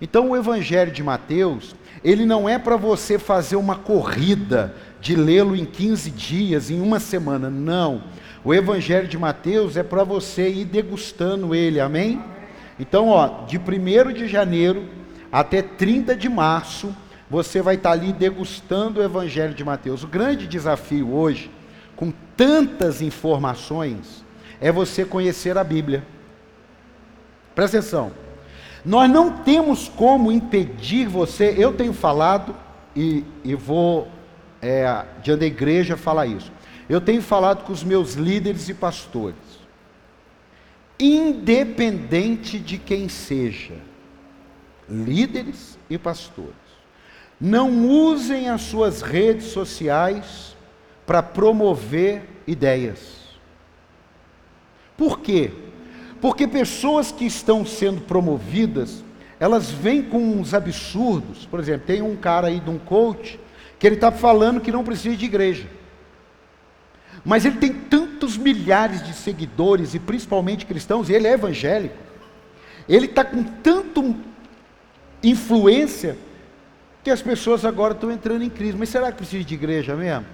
Então o Evangelho de Mateus, ele não é para você fazer uma corrida de lê-lo em 15 dias, em uma semana, não. O Evangelho de Mateus é para você ir degustando ele, amém? Então, ó, de 1 de janeiro até 30 de março, você vai estar ali degustando o Evangelho de Mateus. O grande desafio hoje, com tantas informações, é você conhecer a Bíblia. Presta atenção. Nós não temos como impedir você, eu tenho falado e, e vou, é, diante da igreja, falar isso. Eu tenho falado com os meus líderes e pastores, independente de quem seja, líderes e pastores, não usem as suas redes sociais para promover ideias. Por quê? Porque pessoas que estão sendo promovidas, elas vêm com uns absurdos. Por exemplo, tem um cara aí de um coach que ele está falando que não precisa de igreja. Mas ele tem tantos milhares de seguidores, e principalmente cristãos, e ele é evangélico. Ele está com tanto influência que as pessoas agora estão entrando em crise. Mas será que precisa de igreja mesmo?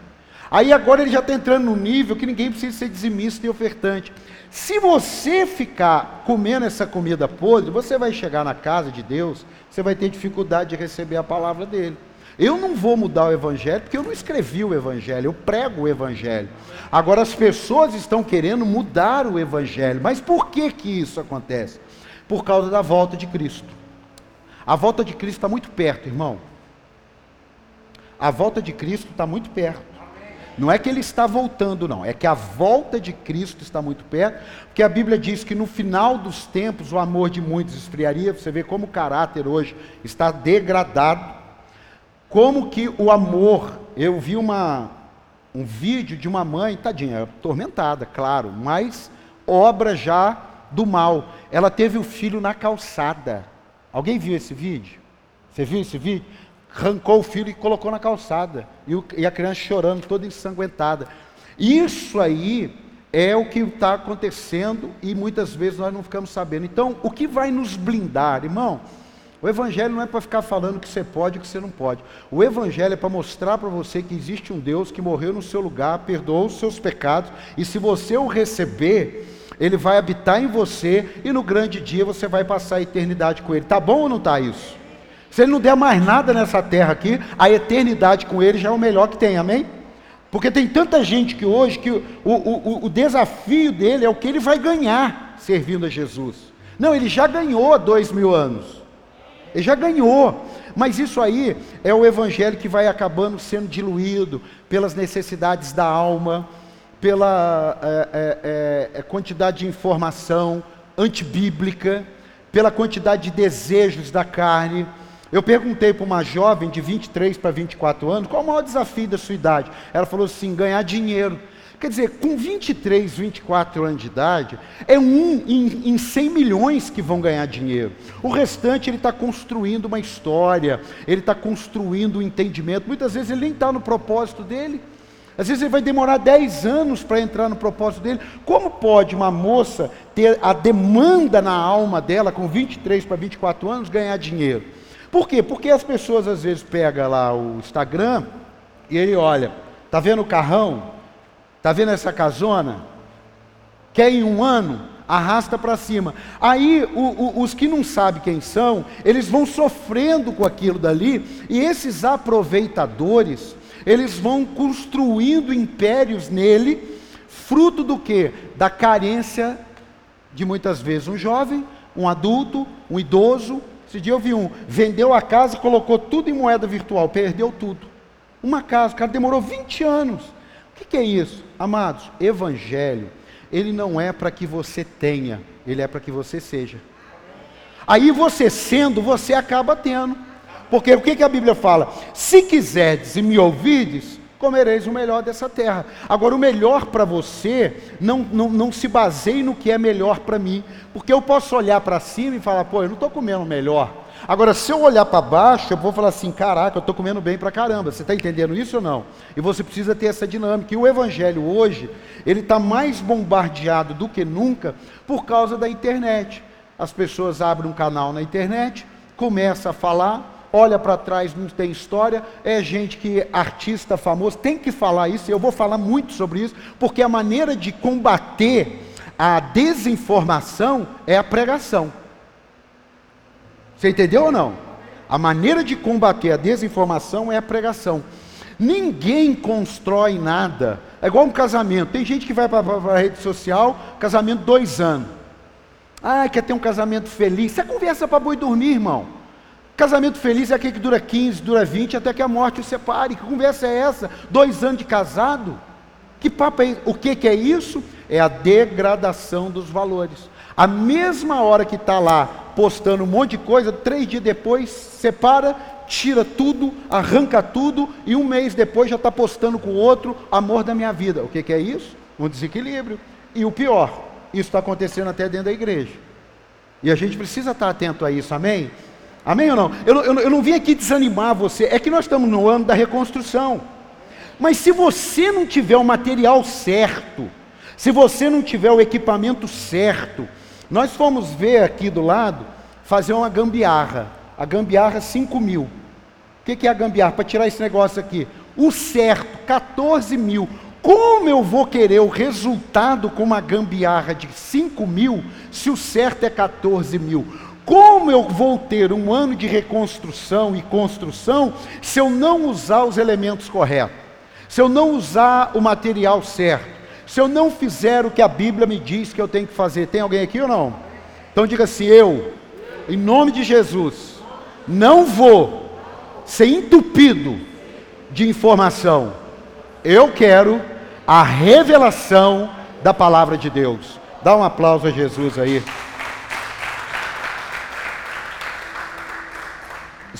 Aí agora ele já está entrando no nível que ninguém precisa ser dizimista e ofertante. Se você ficar comendo essa comida podre, você vai chegar na casa de Deus, você vai ter dificuldade de receber a palavra dele. Eu não vou mudar o evangelho porque eu não escrevi o evangelho, eu prego o evangelho. Agora as pessoas estão querendo mudar o evangelho. Mas por que que isso acontece? Por causa da volta de Cristo. A volta de Cristo está muito perto, irmão. A volta de Cristo está muito perto. Não é que ele está voltando, não, é que a volta de Cristo está muito perto, porque a Bíblia diz que no final dos tempos o amor de muitos esfriaria. Você vê como o caráter hoje está degradado, como que o amor. Eu vi uma, um vídeo de uma mãe, tadinha, atormentada, claro, mas obra já do mal. Ela teve o filho na calçada. Alguém viu esse vídeo? Você viu esse vídeo? Arrancou o filho e colocou na calçada. E, o, e a criança chorando, toda ensanguentada. Isso aí é o que está acontecendo e muitas vezes nós não ficamos sabendo. Então, o que vai nos blindar, irmão? O Evangelho não é para ficar falando que você pode e que você não pode. O Evangelho é para mostrar para você que existe um Deus que morreu no seu lugar, perdoou os seus pecados, e se você o receber, ele vai habitar em você, e no grande dia você vai passar a eternidade com ele. Tá bom ou não está isso? Se ele não der mais nada nessa terra aqui, a eternidade com ele já é o melhor que tem, amém? Porque tem tanta gente que hoje que o, o, o desafio dele é o que ele vai ganhar servindo a Jesus. Não, ele já ganhou há dois mil anos. Ele já ganhou. Mas isso aí é o evangelho que vai acabando sendo diluído pelas necessidades da alma, pela é, é, é, quantidade de informação antibíblica, pela quantidade de desejos da carne. Eu perguntei para uma jovem de 23 para 24 anos qual o maior desafio da sua idade. Ela falou assim: ganhar dinheiro. Quer dizer, com 23, 24 anos de idade, é um em, em 100 milhões que vão ganhar dinheiro. O restante ele está construindo uma história, ele está construindo um entendimento. Muitas vezes ele nem está no propósito dele. Às vezes ele vai demorar 10 anos para entrar no propósito dele. Como pode uma moça ter a demanda na alma dela, com 23 para 24 anos, ganhar dinheiro? Por quê? Porque as pessoas às vezes pegam lá o Instagram e ele olha, tá vendo o carrão? Tá vendo essa casona? Quer em um ano? Arrasta para cima. Aí o, o, os que não sabem quem são, eles vão sofrendo com aquilo dali, e esses aproveitadores, eles vão construindo impérios nele, fruto do que? Da carência de muitas vezes um jovem, um adulto, um idoso, esse dia eu vi um, vendeu a casa, colocou tudo em moeda virtual, perdeu tudo. Uma casa, o cara demorou 20 anos. O que, é isso? Amados, evangelho, ele não é para que você tenha, ele é para que você seja. Aí você sendo, você acaba tendo. Porque o que, que a Bíblia fala? Se quiserdes e me ouvides, comereis o melhor dessa terra. Agora, o melhor para você não, não, não se baseie no que é melhor para mim, porque eu posso olhar para cima e falar, pô, eu não estou comendo melhor. Agora, se eu olhar para baixo, eu vou falar assim: caraca, eu estou comendo bem para caramba. Você está entendendo isso ou não? E você precisa ter essa dinâmica. E o Evangelho hoje, ele está mais bombardeado do que nunca por causa da internet. As pessoas abrem um canal na internet, começa a falar, olha para trás, não tem história, é gente que artista famoso, tem que falar isso, eu vou falar muito sobre isso, porque a maneira de combater a desinformação é a pregação. Você entendeu ou não? A maneira de combater a desinformação é a pregação. Ninguém constrói nada. É igual um casamento. Tem gente que vai para a rede social, casamento dois anos. Ah, quer ter um casamento feliz. Isso é conversa para boi dormir, irmão. Casamento feliz é aquele que dura 15, dura 20, até que a morte o separe. Que conversa é essa? Dois anos de casado? Que papo é isso? O que, que é isso? É a degradação dos valores. A mesma hora que está lá postando um monte de coisa, três dias depois, separa, tira tudo, arranca tudo, e um mês depois já está postando com o outro, amor da minha vida. O que, que é isso? Um desequilíbrio. E o pior, isso está acontecendo até dentro da igreja. E a gente precisa estar atento a isso, amém? Amém ou não? Eu, eu, eu não vim aqui desanimar você, é que nós estamos no ano da reconstrução. Mas se você não tiver o material certo, se você não tiver o equipamento certo, nós fomos ver aqui do lado, fazer uma gambiarra. A gambiarra 5 mil. O que, que é a gambiarra? Para tirar esse negócio aqui. O certo, 14 mil. Como eu vou querer o resultado com uma gambiarra de 5 mil, se o certo é 14 mil? Como eu vou ter um ano de reconstrução e construção se eu não usar os elementos corretos? Se eu não usar o material certo? Se eu não fizer o que a Bíblia me diz que eu tenho que fazer? Tem alguém aqui ou não? Então diga assim: eu, em nome de Jesus, não vou ser entupido de informação. Eu quero a revelação da palavra de Deus. Dá um aplauso a Jesus aí.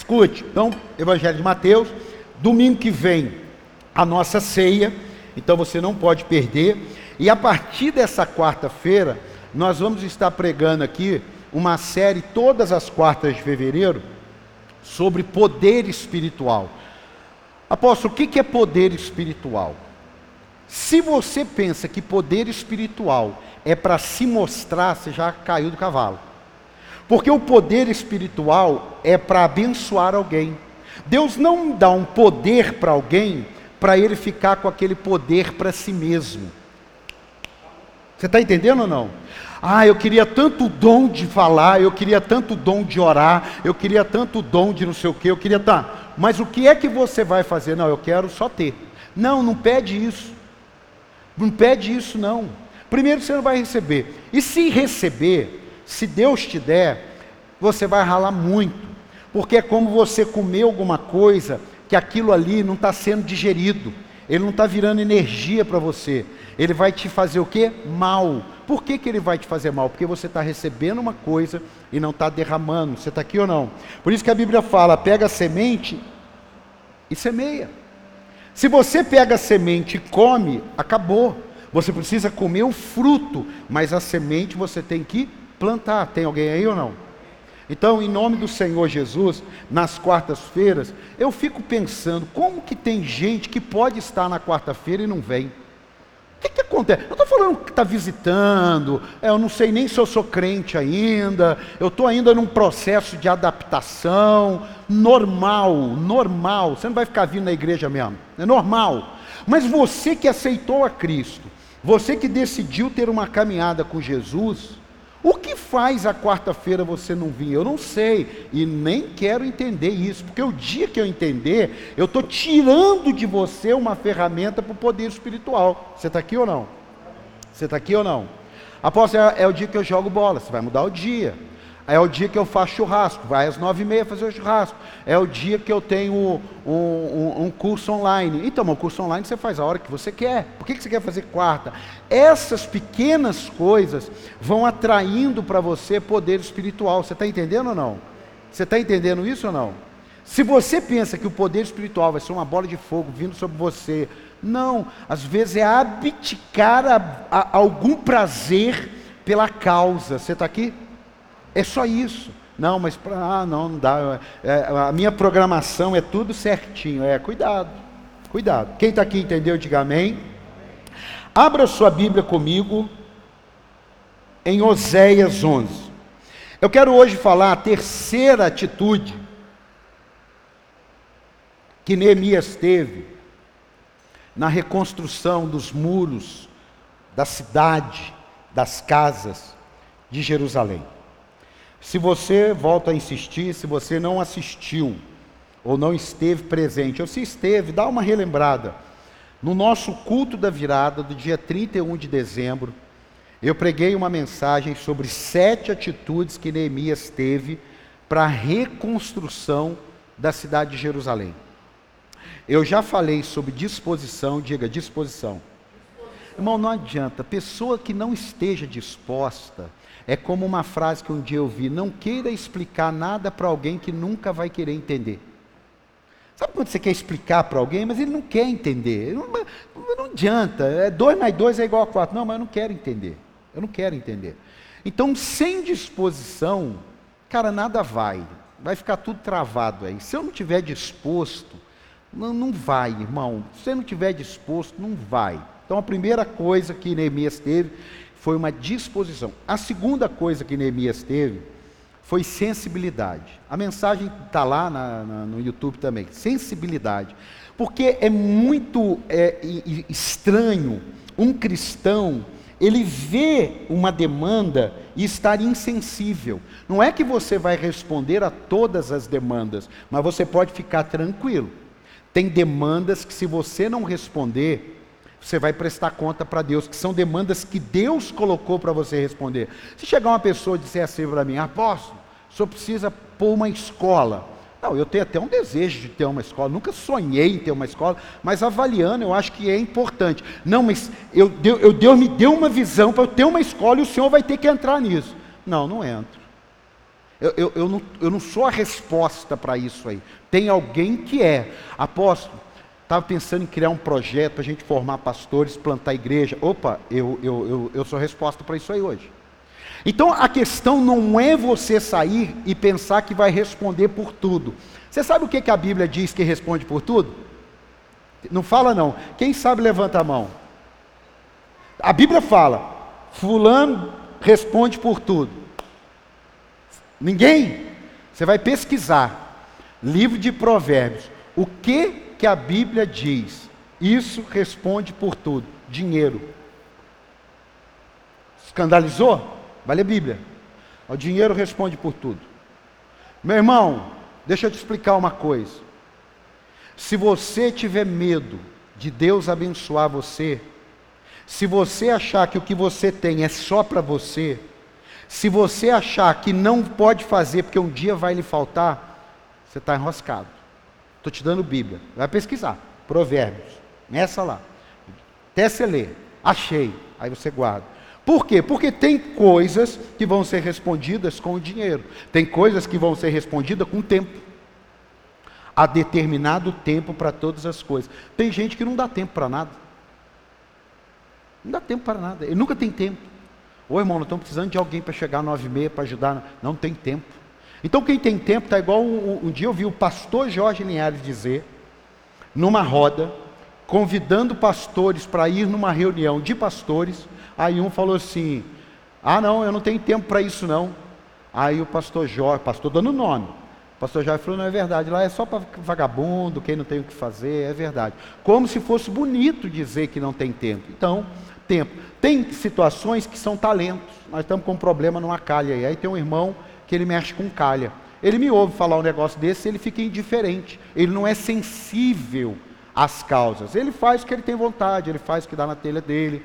Escute, então, Evangelho de Mateus, domingo que vem, a nossa ceia, então você não pode perder. E a partir dessa quarta-feira, nós vamos estar pregando aqui uma série todas as quartas de fevereiro sobre poder espiritual. Apóstolo, o que é poder espiritual? Se você pensa que poder espiritual é para se mostrar, você já caiu do cavalo. Porque o poder espiritual é para abençoar alguém. Deus não dá um poder para alguém para ele ficar com aquele poder para si mesmo. Você está entendendo ou não? Ah, eu queria tanto dom de falar, eu queria tanto dom de orar, eu queria tanto dom de não sei o que, eu queria. Tá. Mas o que é que você vai fazer? Não, eu quero só ter. Não, não pede isso. Não pede isso não. Primeiro você não vai receber. E se receber, se Deus te der, você vai ralar muito. Porque é como você comer alguma coisa que aquilo ali não está sendo digerido. Ele não está virando energia para você. Ele vai te fazer o quê? Mal. Por que, que ele vai te fazer mal? Porque você está recebendo uma coisa e não está derramando. Você está aqui ou não? Por isso que a Bíblia fala: pega a semente e semeia. Se você pega a semente e come, acabou. Você precisa comer o fruto, mas a semente você tem que plantar. Tem alguém aí ou não? Então, em nome do Senhor Jesus, nas quartas-feiras, eu fico pensando como que tem gente que pode estar na quarta-feira e não vem. O que, que acontece? Eu estou falando que está visitando, é, eu não sei nem se eu sou crente ainda, eu estou ainda num processo de adaptação, normal, normal. Você não vai ficar vindo na igreja mesmo, é normal. Mas você que aceitou a Cristo, você que decidiu ter uma caminhada com Jesus, o que faz a quarta-feira você não vir? Eu não sei e nem quero entender isso, porque o dia que eu entender, eu estou tirando de você uma ferramenta para o poder espiritual. Você está aqui ou não? Você está aqui ou não? Após é, é o dia que eu jogo bola, você vai mudar o dia. É o dia que eu faço churrasco, vai às nove e meia fazer o churrasco. É o dia que eu tenho um, um, um, curso online. Então, o curso online você faz a hora que você quer. Por que, você quer fazer quarta? Essas pequenas coisas vão atraindo para você poder espiritual. Você está entendendo ou não? Você está entendendo isso ou não? Se você pensa que o poder espiritual vai ser uma bola de fogo vindo sobre você, não. Às vezes é abdicar a, a, algum prazer pela causa. Você está aqui? É só isso. Não, mas pra, ah, não, não dá. É, a minha programação é tudo certinho. É, cuidado, cuidado. Quem está aqui entendeu, diga amém. Abra sua Bíblia comigo em Oséias 11. Eu quero hoje falar a terceira atitude que Neemias teve na reconstrução dos muros da cidade, das casas de Jerusalém. Se você, volta a insistir, se você não assistiu ou não esteve presente, ou se esteve, dá uma relembrada. No nosso culto da virada, do dia 31 de dezembro, eu preguei uma mensagem sobre sete atitudes que Neemias teve para a reconstrução da cidade de Jerusalém. Eu já falei sobre disposição, diga disposição. Irmão, não adianta, pessoa que não esteja disposta, é como uma frase que um dia eu vi: não queira explicar nada para alguém que nunca vai querer entender. Sabe quando você quer explicar para alguém, mas ele não quer entender? Não, não adianta, é dois mais dois é igual a quatro. Não, mas eu não quero entender. Eu não quero entender. Então, sem disposição, cara, nada vai. Vai ficar tudo travado aí. Se eu não tiver disposto, não, não vai, irmão. Se você não tiver disposto, não vai. Então, a primeira coisa que Neemias teve foi uma disposição. A segunda coisa que Neemias teve foi sensibilidade. A mensagem está lá na, na, no YouTube também. Sensibilidade. Porque é muito é, estranho um cristão ele vê uma demanda e estar insensível. Não é que você vai responder a todas as demandas, mas você pode ficar tranquilo. Tem demandas que, se você não responder, você vai prestar conta para Deus, que são demandas que Deus colocou para você responder. Se chegar uma pessoa e disser assim para mim, apóstolo, senhor precisa pôr uma escola. Não, eu tenho até um desejo de ter uma escola, nunca sonhei em ter uma escola, mas avaliando eu acho que é importante. Não, mas eu, eu, Deus me deu uma visão para eu ter uma escola e o senhor vai ter que entrar nisso. Não, não entro. Eu, eu, eu, não, eu não sou a resposta para isso aí. Tem alguém que é. Apóstolo, estava pensando em criar um projeto para a gente formar pastores, plantar igreja. Opa, eu, eu, eu, eu sou resposta para isso aí hoje. Então a questão não é você sair e pensar que vai responder por tudo. Você sabe o que, que a Bíblia diz que responde por tudo? Não fala não. Quem sabe levanta a mão. A Bíblia fala: Fulano responde por tudo. Ninguém? Você vai pesquisar. Livro de Provérbios. O que que a Bíblia diz? Isso responde por tudo. Dinheiro. Escandalizou? Vale a Bíblia. O dinheiro responde por tudo. Meu irmão, deixa eu te explicar uma coisa. Se você tiver medo de Deus abençoar você, se você achar que o que você tem é só para você, se você achar que não pode fazer porque um dia vai lhe faltar, você está enroscado. Estou te dando Bíblia. Vai pesquisar. Provérbios. Começa lá. Até você ler. Achei. Aí você guarda. Por quê? Porque tem coisas que vão ser respondidas com o dinheiro. Tem coisas que vão ser respondidas com o tempo. Há determinado tempo para todas as coisas. Tem gente que não dá tempo para nada. Não dá tempo para nada. Ele nunca tem tempo. Ô irmão, nós estamos precisando de alguém para chegar às nove e meia para ajudar. Não tem tempo. Então quem tem tempo está igual um, um, dia eu vi o pastor Jorge Linhares dizer, numa roda, convidando pastores para ir numa reunião de pastores, aí um falou assim, ah não, eu não tenho tempo para isso não. Aí o pastor Jorge, pastor dando nome, o pastor Jorge falou, não é verdade, lá é só para vagabundo, quem não tem o que fazer, é verdade. Como se fosse bonito dizer que não tem tempo. Então, tempo. Tem situações que são talentos. Nós estamos com um problema numa calha aí. Aí tem um irmão que ele mexe com calha. Ele me ouve falar um negócio desse, ele fica indiferente. Ele não é sensível às causas. Ele faz o que ele tem vontade, ele faz o que dá na telha dele.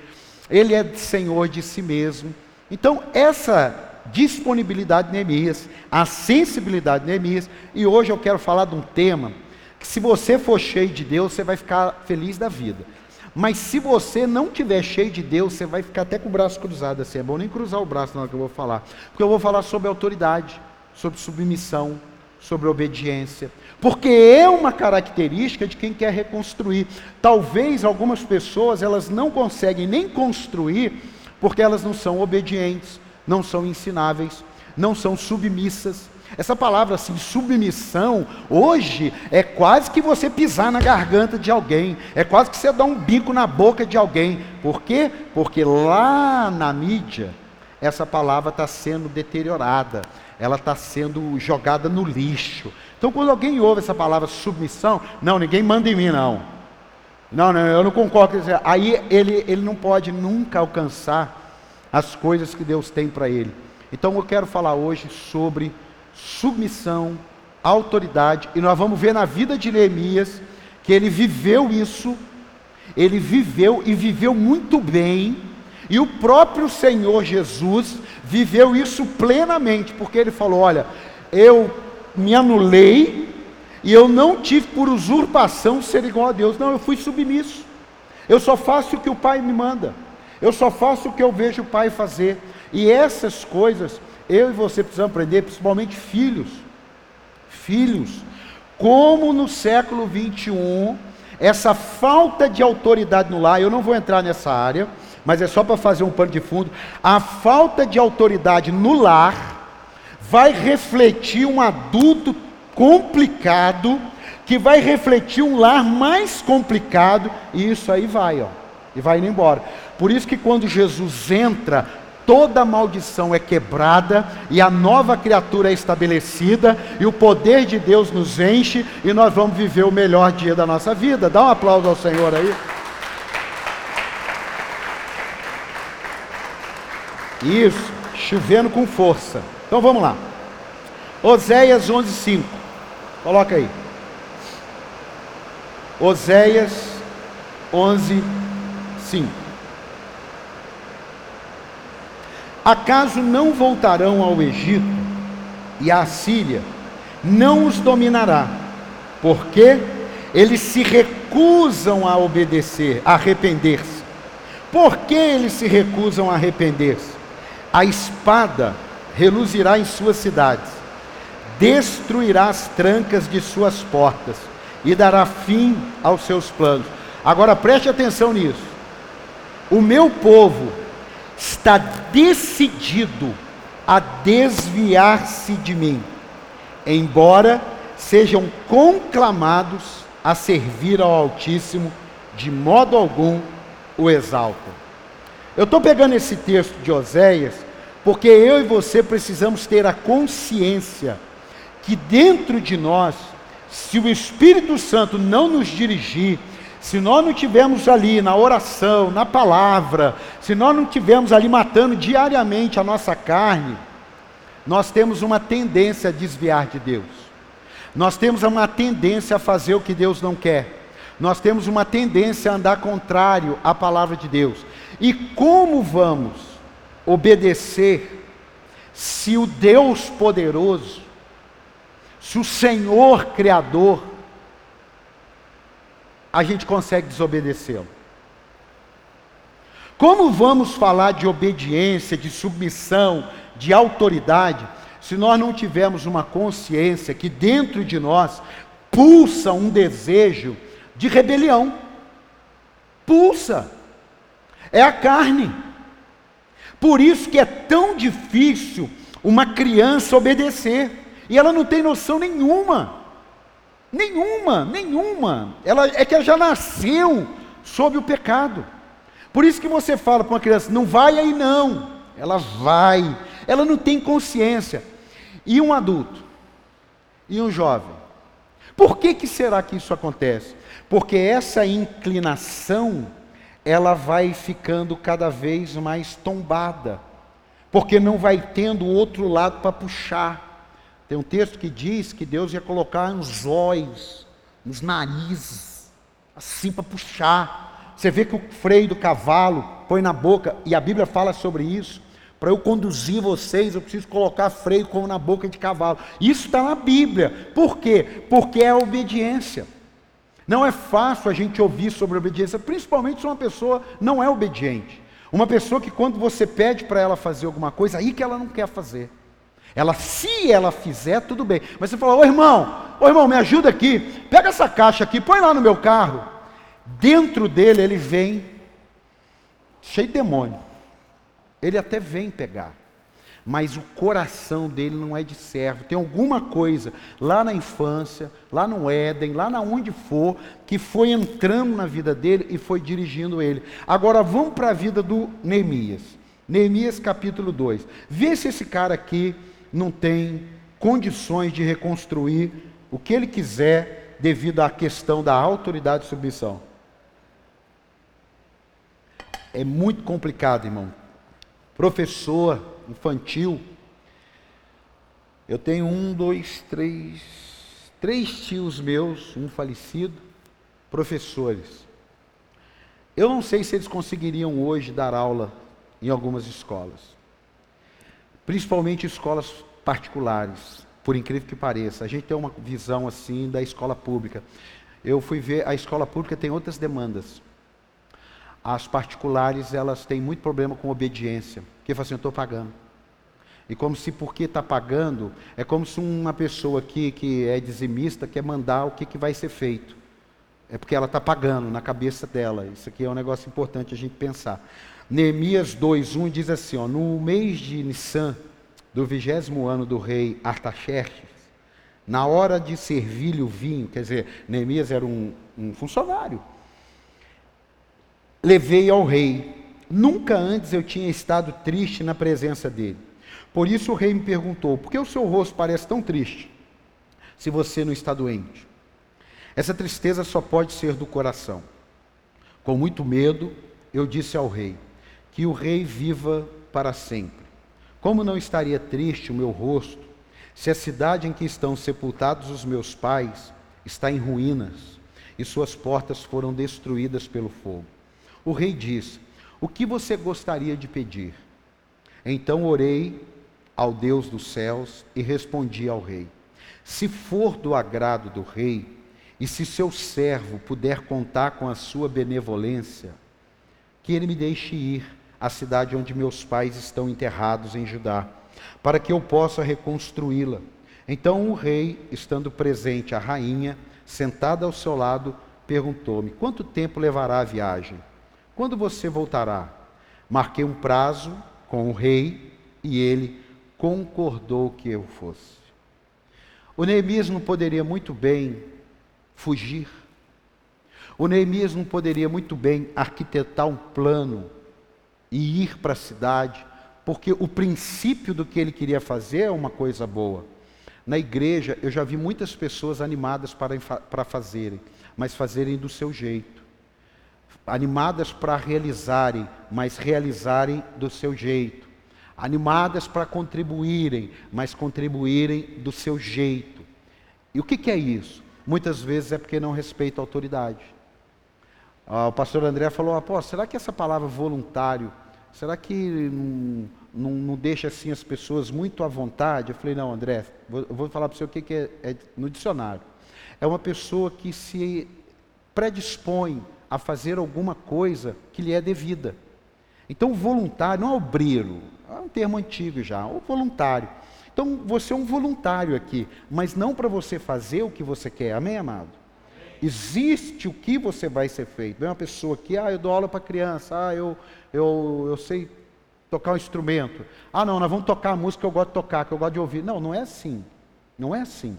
Ele é senhor de si mesmo. Então, essa disponibilidade de Neemias, a sensibilidade de Neemias, e hoje eu quero falar de um tema que se você for cheio de Deus, você vai ficar feliz da vida. Mas se você não tiver cheio de Deus, você vai ficar até com o braço cruzado assim. É bom nem cruzar o braço na hora que eu vou falar. Porque eu vou falar sobre autoridade, sobre submissão, sobre obediência. Porque é uma característica de quem quer reconstruir. Talvez algumas pessoas elas não conseguem nem construir porque elas não são obedientes, não são ensináveis, não são submissas, essa palavra assim, submissão, hoje é quase que você pisar na garganta de alguém, é quase que você dar um bico na boca de alguém. Por quê? Porque lá na mídia essa palavra está sendo deteriorada, ela está sendo jogada no lixo. Então, quando alguém ouve essa palavra submissão, não, ninguém manda em mim, não. Não, não, eu não concordo. Aí ele, ele não pode nunca alcançar as coisas que Deus tem para ele. Então, eu quero falar hoje sobre submissão, autoridade, e nós vamos ver na vida de Neemias que ele viveu isso, ele viveu e viveu muito bem, e o próprio Senhor Jesus viveu isso plenamente, porque ele falou: Olha, eu me anulei e eu não tive por usurpação ser igual a Deus. Não, eu fui submisso. Eu só faço o que o Pai me manda. Eu só faço o que eu vejo o Pai fazer. E essas coisas eu e você precisamos aprender, principalmente filhos. Filhos. Como no século 21, essa falta de autoridade no lar, eu não vou entrar nessa área, mas é só para fazer um pano de fundo. A falta de autoridade no lar vai refletir um adulto complicado, que vai refletir um lar mais complicado, e isso aí vai, ó, e vai indo embora. Por isso que quando Jesus entra, toda maldição é quebrada e a nova criatura é estabelecida e o poder de Deus nos enche e nós vamos viver o melhor dia da nossa vida. Dá um aplauso ao Senhor aí. Isso, chovendo com força. Então vamos lá. Oséias 11:5. Coloca aí. Oséias 11:5. Acaso não voltarão ao Egito e à Síria não os dominará, porque eles se recusam a obedecer, a arrepender-se. Por que eles se recusam a arrepender-se? A espada reluzirá em suas cidades, destruirá as trancas de suas portas e dará fim aos seus planos. Agora preste atenção nisso. O meu povo está decidido a desviar-se de mim, embora sejam conclamados a servir ao Altíssimo, de modo algum o exaltam. Eu estou pegando esse texto de Oséias porque eu e você precisamos ter a consciência que dentro de nós, se o Espírito Santo não nos dirigir, se nós não tivermos ali na oração, na palavra, se nós não tivermos ali matando diariamente a nossa carne, nós temos uma tendência a desviar de Deus. Nós temos uma tendência a fazer o que Deus não quer. Nós temos uma tendência a andar contrário à palavra de Deus. E como vamos obedecer se o Deus poderoso, se o Senhor Criador, a gente consegue desobedecê-lo? Como vamos falar de obediência, de submissão, de autoridade, se nós não tivermos uma consciência que dentro de nós pulsa um desejo de rebelião? Pulsa. É a carne. Por isso que é tão difícil uma criança obedecer. E ela não tem noção nenhuma. Nenhuma, nenhuma. Ela é que ela já nasceu sob o pecado. Por isso que você fala para uma criança, não vai aí não. Ela vai. Ela não tem consciência. E um adulto? E um jovem? Por que, que será que isso acontece? Porque essa inclinação ela vai ficando cada vez mais tombada, porque não vai tendo outro lado para puxar. Tem um texto que diz que Deus ia colocar uns olhos, nos narizes, assim para puxar. Você vê que o freio do cavalo põe na boca, e a Bíblia fala sobre isso. Para eu conduzir vocês, eu preciso colocar freio como na boca de cavalo. Isso está na Bíblia. Por quê? Porque é obediência. Não é fácil a gente ouvir sobre obediência, principalmente se uma pessoa não é obediente. Uma pessoa que quando você pede para ela fazer alguma coisa, aí que ela não quer fazer. Ela, se ela fizer, tudo bem. Mas você fala, ô irmão, ô irmão, me ajuda aqui, pega essa caixa aqui, põe lá no meu carro. Dentro dele ele vem cheio de demônio. Ele até vem pegar mas o coração dele não é de servo. Tem alguma coisa lá na infância, lá no Éden, lá na onde for, que foi entrando na vida dele e foi dirigindo ele. Agora vamos para a vida do Neemias. Neemias capítulo 2. Vê se esse cara aqui não tem condições de reconstruir o que ele quiser devido à questão da autoridade e submissão. É muito complicado, irmão. Professor infantil. Eu tenho um, dois, três, três tios meus, um falecido, professores. Eu não sei se eles conseguiriam hoje dar aula em algumas escolas, principalmente escolas particulares, por incrível que pareça. A gente tem uma visão assim da escola pública. Eu fui ver, a escola pública tem outras demandas. As particulares, elas têm muito problema com obediência, porque falam assim, eu estou pagando. E como se porque está pagando, é como se uma pessoa aqui que é dizimista quer mandar o que, que vai ser feito. É porque ela está pagando na cabeça dela. Isso aqui é um negócio importante a gente pensar. Neemias 2,1 diz assim: ó, no mês de Nissan, do vigésimo ano do rei Artaxerxes, na hora de servir-lhe o vinho, quer dizer, Neemias era um, um funcionário, levei ao rei. Nunca antes eu tinha estado triste na presença dele. Por isso o rei me perguntou: por que o seu rosto parece tão triste, se você não está doente? Essa tristeza só pode ser do coração. Com muito medo, eu disse ao rei: que o rei viva para sempre. Como não estaria triste o meu rosto, se a cidade em que estão sepultados os meus pais está em ruínas e suas portas foram destruídas pelo fogo? O rei disse: O que você gostaria de pedir? Então orei ao Deus dos céus e respondi ao rei: Se for do agrado do rei, e se seu servo puder contar com a sua benevolência, que ele me deixe ir à cidade onde meus pais estão enterrados em Judá, para que eu possa reconstruí-la. Então o rei, estando presente a rainha, sentada ao seu lado, perguntou-me: Quanto tempo levará a viagem? Quando você voltará? Marquei um prazo com o rei e ele concordou que eu fosse. O Neemias não poderia muito bem fugir. O Neemias não poderia muito bem arquitetar um plano e ir para a cidade, porque o princípio do que ele queria fazer é uma coisa boa. Na igreja, eu já vi muitas pessoas animadas para, para fazerem, mas fazerem do seu jeito animadas para realizarem, mas realizarem do seu jeito, animadas para contribuírem, mas contribuírem do seu jeito. E o que, que é isso? Muitas vezes é porque não respeita a autoridade. Ah, o pastor André falou: Apó, será que essa palavra voluntário, será que não, não, não, deixa assim as pessoas muito à vontade? Eu falei: Não, André, vou, vou falar para você o que, que é, é no dicionário. É uma pessoa que se predispõe a fazer alguma coisa que lhe é devida. Então, voluntário não é obreiro, é um termo antigo já, o voluntário. Então, você é um voluntário aqui, mas não para você fazer o que você quer, amém, amado? Existe o que você vai ser feito. Vem uma pessoa que, ah, eu dou aula para criança, ah, eu, eu, eu sei tocar um instrumento. Ah, não, nós vamos tocar a música que eu gosto de tocar, que eu gosto de ouvir. Não, não é assim. Não é assim.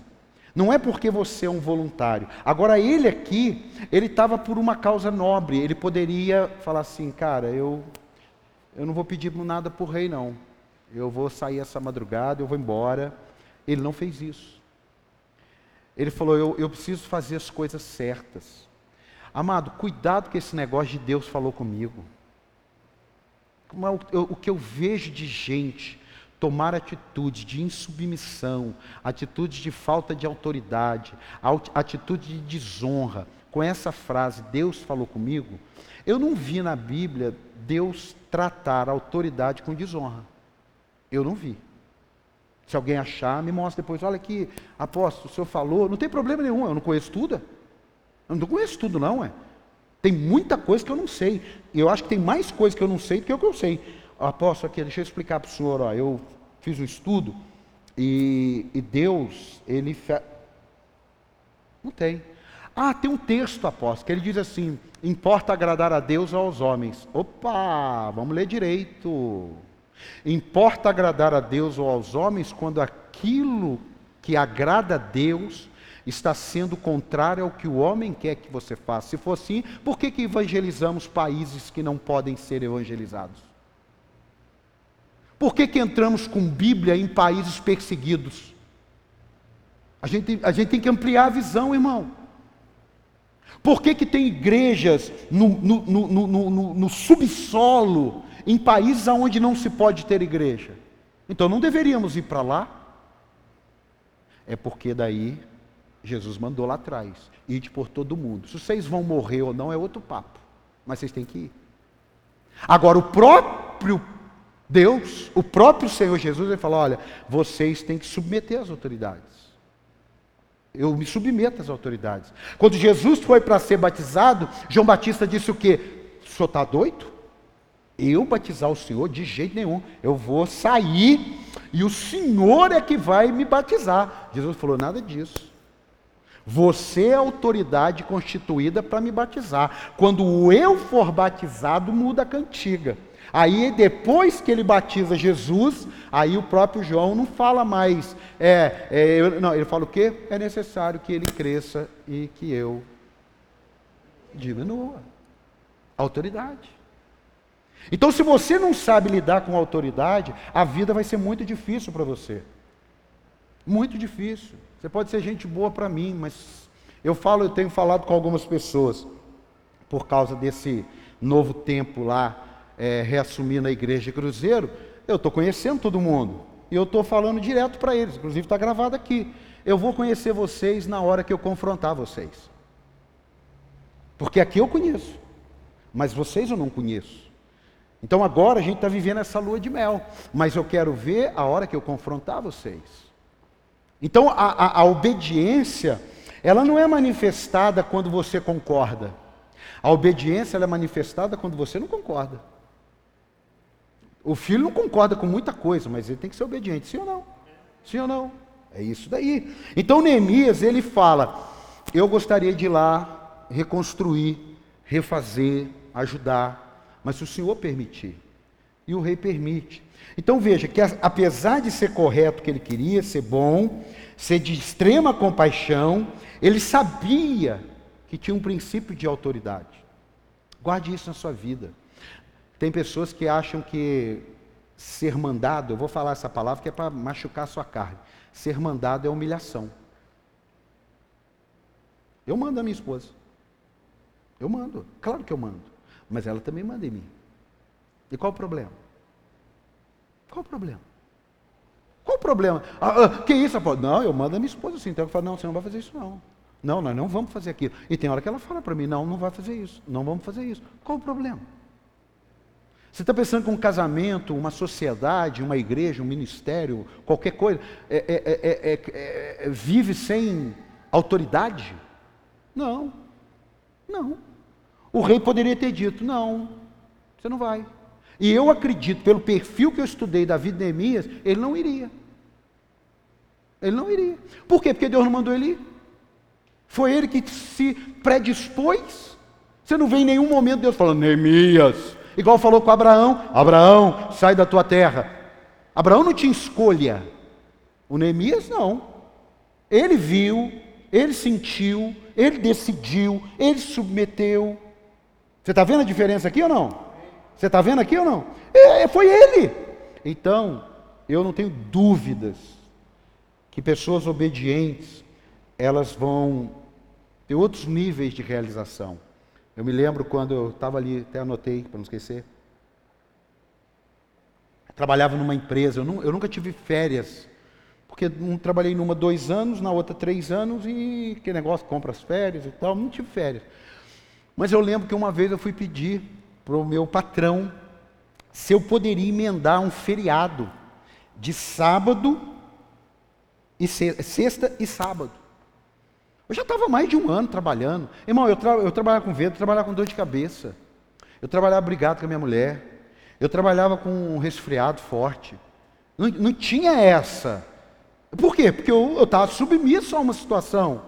Não é porque você é um voluntário. Agora, ele aqui, ele estava por uma causa nobre. Ele poderia falar assim, cara, eu, eu não vou pedir nada para o rei, não. Eu vou sair essa madrugada, eu vou embora. Ele não fez isso. Ele falou, eu, eu preciso fazer as coisas certas. Amado, cuidado com esse negócio de Deus falou comigo. O que eu vejo de gente tomar atitude de insubmissão, atitude de falta de autoridade, atitude de desonra, com essa frase, Deus falou comigo, eu não vi na Bíblia Deus tratar a autoridade com desonra. Eu não vi. Se alguém achar, me mostra depois. Olha aqui, apóstolo, o senhor falou, não tem problema nenhum, eu não conheço tudo. Eu não conheço tudo, não, é. Tem muita coisa que eu não sei. E eu acho que tem mais coisa que eu não sei do que o que eu sei apóstolo, aqui, deixa eu explicar para o senhor, ó, eu fiz um estudo e, e Deus, ele. Fe... Não tem. Ah, tem um texto, apóstolo, que ele diz assim: importa agradar a Deus aos homens. Opa, vamos ler direito. Importa agradar a Deus ou aos homens quando aquilo que agrada a Deus está sendo contrário ao que o homem quer que você faça. Se for assim, por que, que evangelizamos países que não podem ser evangelizados? Por que, que entramos com Bíblia em países perseguidos? A gente, a gente tem que ampliar a visão, irmão. Por que, que tem igrejas no, no, no, no, subsolo, em países onde não se pode ter igreja? Então não deveríamos ir para lá? É porque daí Jesus mandou lá atrás: ide por todo mundo. Se vocês vão morrer ou não é outro papo, mas vocês têm que ir. Agora, o próprio Deus, o próprio Senhor Jesus, ele fala: olha, vocês têm que submeter às autoridades. Eu me submeto às autoridades. Quando Jesus foi para ser batizado, João Batista disse o quê? O senhor está doido? Eu batizar o Senhor de jeito nenhum. Eu vou sair e o Senhor é que vai me batizar. Jesus falou: nada disso. Você é autoridade constituída para me batizar. Quando eu for batizado, muda a cantiga. Aí depois que ele batiza Jesus, aí o próprio João não fala mais. É, é não, ele fala o quê? É necessário que ele cresça e que eu diminua. Autoridade. Então, se você não sabe lidar com autoridade, a vida vai ser muito difícil para você. Muito difícil. Você pode ser gente boa para mim, mas eu falo, eu tenho falado com algumas pessoas por causa desse novo tempo lá, é, reassumindo a igreja de Cruzeiro, eu estou conhecendo todo mundo. E eu estou falando direto para eles, inclusive está gravado aqui. Eu vou conhecer vocês na hora que eu confrontar vocês. Porque aqui eu conheço, mas vocês eu não conheço. Então agora a gente está vivendo essa lua de mel, mas eu quero ver a hora que eu confrontar vocês. Então a, a, a obediência, ela não é manifestada quando você concorda. A obediência é manifestada quando você não concorda. O filho não concorda com muita coisa, mas ele tem que ser obediente, sim ou não? Sim ou não? É isso daí. Então Neemias, ele fala: Eu gostaria de ir lá reconstruir, refazer, ajudar, mas se o Senhor permitir, e o rei permite. Então veja que apesar de ser correto o que ele queria, ser bom, ser de extrema compaixão, ele sabia que tinha um princípio de autoridade. Guarde isso na sua vida. Tem pessoas que acham que ser mandado, eu vou falar essa palavra que é para machucar a sua carne. Ser mandado é humilhação. Eu mando a minha esposa. Eu mando, claro que eu mando. Mas ela também manda em mim. E qual o problema? Qual o problema? Qual o problema? Ah, ah, que isso? Não, eu mando a minha esposa assim. Então eu falo, não, você não vai fazer isso não. Não, nós não vamos fazer aquilo. E tem hora que ela fala para mim, não, não vai fazer isso. Não vamos fazer isso. Qual o problema? Você está pensando que um casamento, uma sociedade, uma igreja, um ministério, qualquer coisa, é, é, é, vive sem autoridade? Não. Não. O rei poderia ter dito, não, você não vai. E eu acredito, pelo perfil que eu estudei da vida de Neemias, ele não iria. Ele não iria. Por quê? Porque Deus não mandou ele ir. Foi ele que se predispôs. Você não vê em nenhum momento Deus falando, Neemias, igual falou com Abraão: Abraão, sai da tua terra. Abraão não tinha escolha. O Neemias não. Ele viu, ele sentiu, ele decidiu, ele submeteu. Você está vendo a diferença aqui ou não? Você está vendo aqui ou não? É, foi ele. Então, eu não tenho dúvidas que pessoas obedientes, elas vão ter outros níveis de realização. Eu me lembro quando eu estava ali, até anotei para não esquecer. trabalhava numa empresa, eu, não, eu nunca tive férias, porque não trabalhei numa dois anos, na outra três anos, e que negócio, compra as férias e tal, não tive férias. Mas eu lembro que uma vez eu fui pedir para o meu patrão se eu poderia emendar um feriado de sábado e sexta e sábado. Eu já estava mais de um ano trabalhando. Irmão, eu, tra eu trabalhava com vento, trabalhava com dor de cabeça. Eu trabalhava brigado com a minha mulher. Eu trabalhava com um resfriado forte. Não, não tinha essa. Por quê? Porque eu estava submisso a uma situação.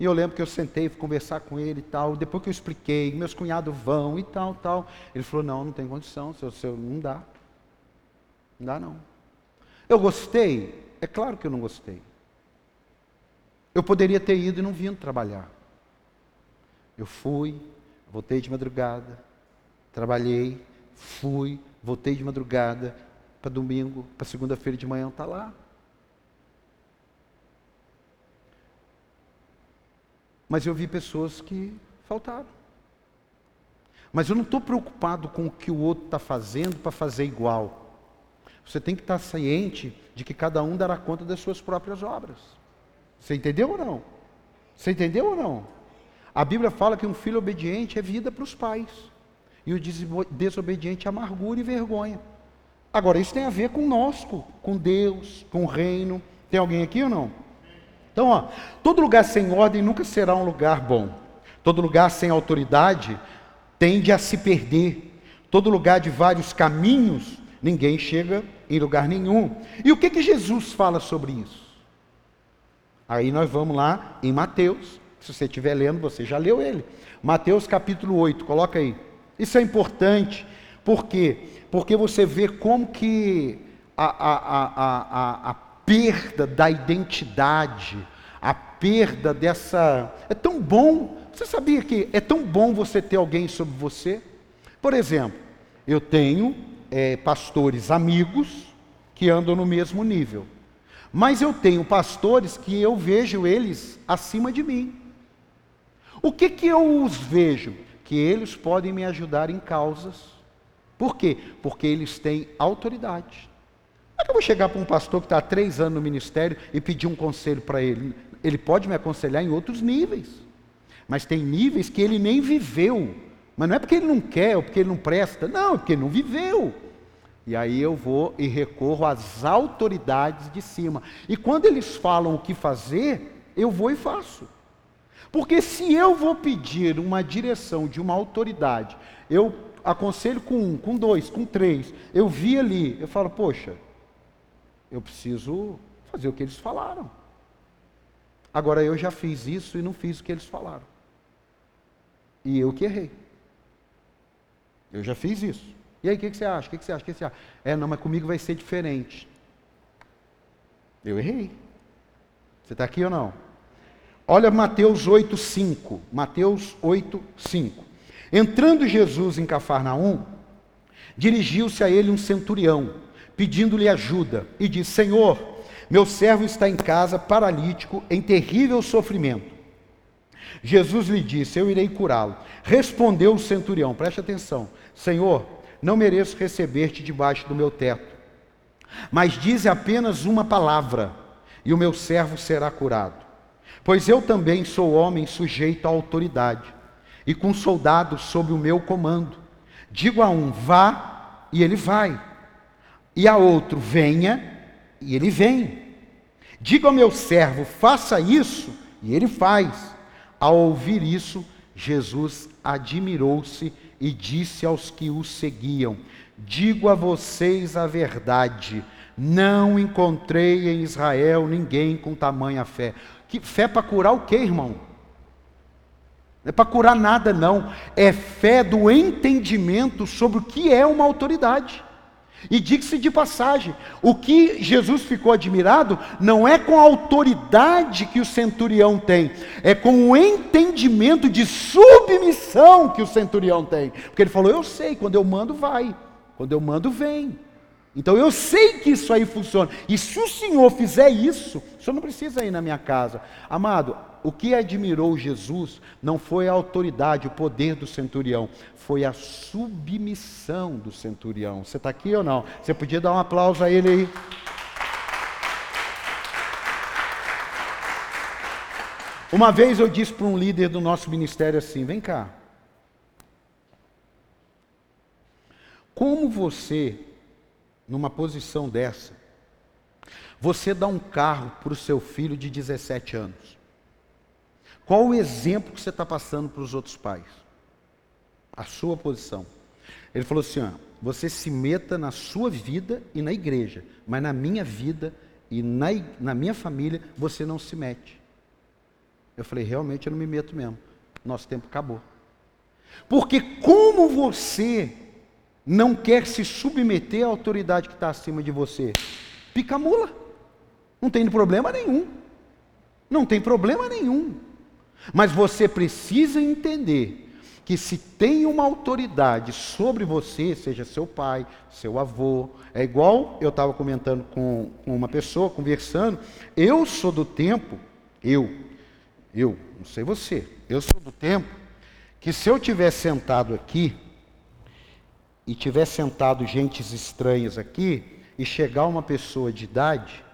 E eu lembro que eu sentei, fui conversar com ele e tal. Depois que eu expliquei, meus cunhados vão e tal, tal. Ele falou: não, não tem condição, seu, seu, não dá. Não dá não. Eu gostei? É claro que eu não gostei. Eu poderia ter ido e não vindo trabalhar. Eu fui, voltei de madrugada, trabalhei, fui, voltei de madrugada, para domingo, para segunda-feira de manhã está lá. Mas eu vi pessoas que faltaram. Mas eu não estou preocupado com o que o outro está fazendo para fazer igual. Você tem que estar ciente de que cada um dará conta das suas próprias obras. Você entendeu ou não? Você entendeu ou não? A Bíblia fala que um filho obediente é vida para os pais. E o desobediente é amargura e vergonha. Agora, isso tem a ver nós, com Deus, com o reino. Tem alguém aqui ou não? Então, ó, todo lugar sem ordem nunca será um lugar bom. Todo lugar sem autoridade tende a se perder. Todo lugar de vários caminhos, ninguém chega em lugar nenhum. E o que que Jesus fala sobre isso? Aí nós vamos lá em Mateus. Se você estiver lendo, você já leu ele. Mateus capítulo 8, coloca aí. Isso é importante, por quê? Porque você vê como que a, a, a, a, a perda da identidade, a perda dessa. É tão bom. Você sabia que é tão bom você ter alguém sobre você? Por exemplo, eu tenho é, pastores amigos que andam no mesmo nível. Mas eu tenho pastores que eu vejo eles acima de mim. O que que eu os vejo? Que eles podem me ajudar em causas. Por quê? Porque eles têm autoridade. É que eu vou chegar para um pastor que está há três anos no ministério e pedir um conselho para ele? Ele pode me aconselhar em outros níveis. Mas tem níveis que ele nem viveu. Mas não é porque ele não quer ou porque ele não presta. Não, é porque ele não viveu. E aí eu vou e recorro às autoridades de cima. E quando eles falam o que fazer, eu vou e faço. Porque se eu vou pedir uma direção de uma autoridade, eu aconselho com um, com dois, com três, eu vi ali, eu falo, poxa, eu preciso fazer o que eles falaram. Agora eu já fiz isso e não fiz o que eles falaram. E eu que errei. Eu já fiz isso. E aí, o que, que, você acha? O que, que, você acha? O que, que você acha? É, não, mas comigo vai ser diferente. Eu errei. Você está aqui ou não? Olha Mateus 8, 5. Mateus 8, 5. Entrando Jesus em Cafarnaum, dirigiu-se a ele um centurião, pedindo-lhe ajuda, e disse: Senhor, meu servo está em casa, paralítico, em terrível sofrimento. Jesus lhe disse: Eu irei curá-lo. Respondeu o centurião, preste atenção: Senhor, não mereço receber-te debaixo do meu teto, mas dize apenas uma palavra, e o meu servo será curado. Pois eu também sou homem sujeito à autoridade, e com soldados sob o meu comando. Digo a um, vá, e ele vai, e a outro, venha, e ele vem. Digo ao meu servo, faça isso, e ele faz. Ao ouvir isso, Jesus admirou-se e disse aos que o seguiam: Digo a vocês a verdade, não encontrei em Israel ninguém com tamanha fé. Que fé para curar o quê, irmão? Não é para curar nada, não. É fé do entendimento sobre o que é uma autoridade. E diga-se de passagem, o que Jesus ficou admirado não é com a autoridade que o centurião tem, é com o entendimento de submissão que o centurião tem. Porque ele falou: Eu sei, quando eu mando, vai, quando eu mando, vem. Então eu sei que isso aí funciona. E se o Senhor fizer isso, o Senhor não precisa ir na minha casa. Amado, o que admirou Jesus não foi a autoridade, o poder do centurião, foi a submissão do centurião. Você está aqui ou não? Você podia dar um aplauso a ele aí? Uma vez eu disse para um líder do nosso ministério assim: vem cá. Como você numa posição dessa, você dá um carro para o seu filho de 17 anos. Qual o exemplo que você está passando para os outros pais? A sua posição. Ele falou assim: ó, você se meta na sua vida e na igreja, mas na minha vida e na, na minha família você não se mete. Eu falei: realmente eu não me meto mesmo. Nosso tempo acabou. Porque como você não quer se submeter à autoridade que está acima de você, pica mula. Não tem problema nenhum. Não tem problema nenhum. Mas você precisa entender que se tem uma autoridade sobre você, seja seu pai, seu avô, é igual eu estava comentando com uma pessoa, conversando, eu sou do tempo, eu, eu, não sei você, eu sou do tempo que se eu tivesse sentado aqui e tivesse sentado gentes estranhas aqui e chegar uma pessoa de idade,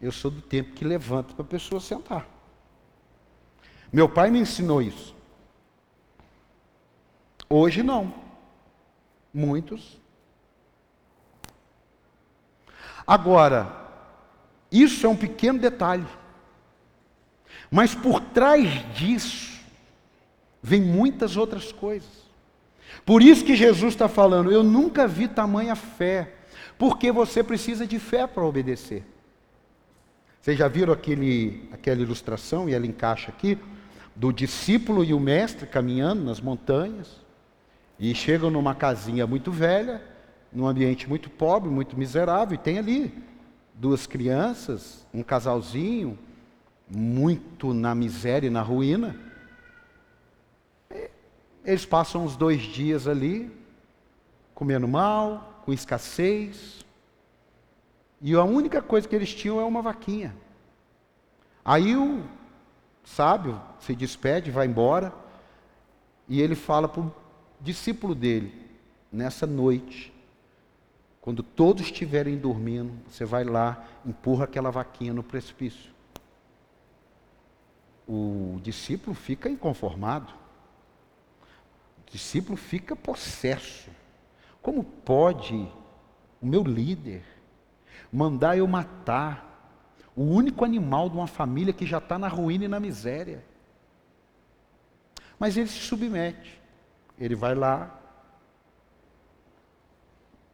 eu sou do tempo que levanta para a pessoa sentar. Meu pai me ensinou isso. Hoje não. Muitos. Agora, isso é um pequeno detalhe. Mas por trás disso, vem muitas outras coisas. Por isso que Jesus está falando, eu nunca vi tamanha fé, porque você precisa de fé para obedecer. Vocês já viram aquele, aquela ilustração, e ela encaixa aqui, do discípulo e o mestre caminhando nas montanhas, e chegam numa casinha muito velha, num ambiente muito pobre, muito miserável, e tem ali duas crianças, um casalzinho, muito na miséria e na ruína. Eles passam uns dois dias ali, comendo mal, com escassez, e a única coisa que eles tinham é uma vaquinha. Aí o sábio se despede, vai embora, e ele fala para o discípulo dele: nessa noite, quando todos estiverem dormindo, você vai lá, empurra aquela vaquinha no precipício. O discípulo fica inconformado. O discípulo fica possesso. Como pode o meu líder mandar eu matar o único animal de uma família que já está na ruína e na miséria? Mas ele se submete. Ele vai lá,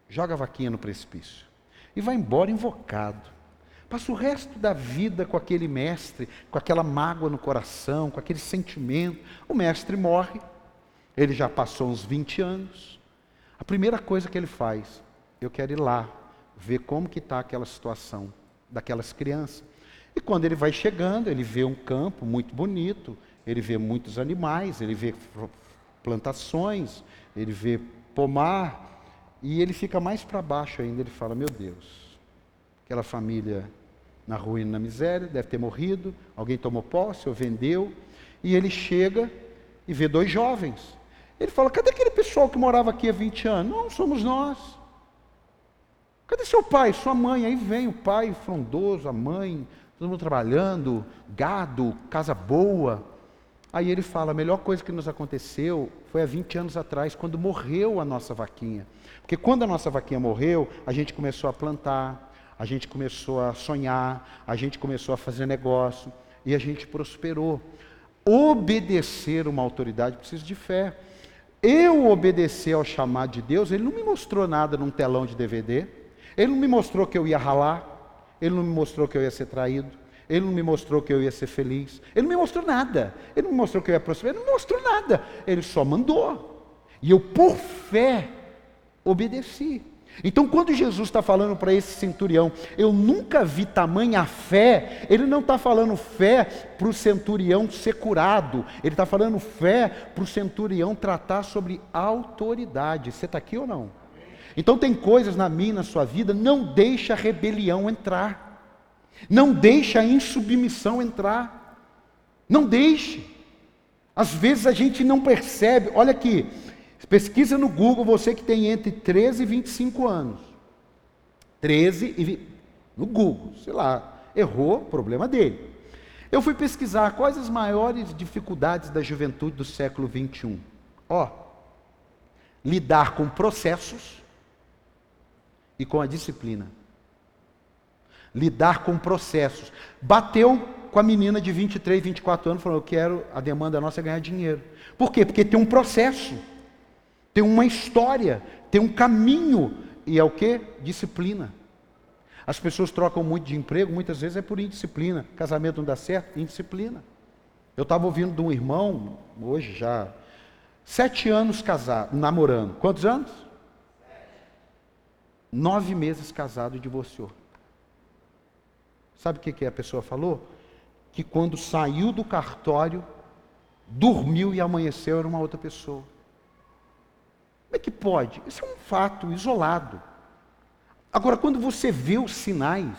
joga a vaquinha no precipício e vai embora invocado. Passa o resto da vida com aquele mestre, com aquela mágoa no coração, com aquele sentimento. O mestre morre, ele já passou uns 20 anos. A primeira coisa que ele faz, eu quero ir lá, ver como que está aquela situação daquelas crianças. E quando ele vai chegando, ele vê um campo muito bonito, ele vê muitos animais, ele vê plantações, ele vê pomar, e ele fica mais para baixo ainda, ele fala, meu Deus, aquela família na ruína, na miséria, deve ter morrido, alguém tomou posse ou vendeu, e ele chega e vê dois jovens. Ele fala, cadê aquele pessoal que morava aqui há 20 anos? Não, somos nós. Cadê seu pai, sua mãe? Aí vem o pai frondoso, a mãe, todo mundo trabalhando, gado, casa boa. Aí ele fala: a melhor coisa que nos aconteceu foi há 20 anos atrás, quando morreu a nossa vaquinha. Porque quando a nossa vaquinha morreu, a gente começou a plantar, a gente começou a sonhar, a gente começou a fazer negócio e a gente prosperou. Obedecer uma autoridade precisa de fé. Eu obedecer ao chamado de Deus, ele não me mostrou nada num telão de DVD, ele não me mostrou que eu ia ralar, ele não me mostrou que eu ia ser traído, ele não me mostrou que eu ia ser feliz. Ele não me mostrou nada. Ele não me mostrou que eu ia prosperar. Ele não mostrou nada. Ele só mandou. E eu, por fé, obedeci. Então, quando Jesus está falando para esse centurião, eu nunca vi tamanha fé, ele não está falando fé para o centurião ser curado, ele está falando fé para o centurião tratar sobre autoridade. Você está aqui ou não? Então, tem coisas na minha, na sua vida, não deixa a rebelião entrar. Não deixe a insubmissão entrar. Não deixe. Às vezes a gente não percebe. Olha aqui, pesquisa no Google, você que tem entre 13 e 25 anos. 13 e 20, no Google, sei lá, errou, problema dele. Eu fui pesquisar quais as maiores dificuldades da juventude do século 21. Ó, lidar com processos e com a disciplina lidar com processos. Bateu com a menina de 23, 24 anos, falou: Eu quero, a demanda nossa é ganhar dinheiro. Por quê? Porque tem um processo, tem uma história, tem um caminho, e é o que? Disciplina. As pessoas trocam muito de emprego, muitas vezes é por indisciplina. Casamento não dá certo, indisciplina. Eu estava ouvindo de um irmão, hoje já, sete anos casado, namorando. Quantos anos? Nove meses casado e divorciou. Sabe o que, que a pessoa falou? Que quando saiu do cartório, dormiu e amanheceu era uma outra pessoa. Como é que pode? Isso é um fato isolado. Agora, quando você vê os sinais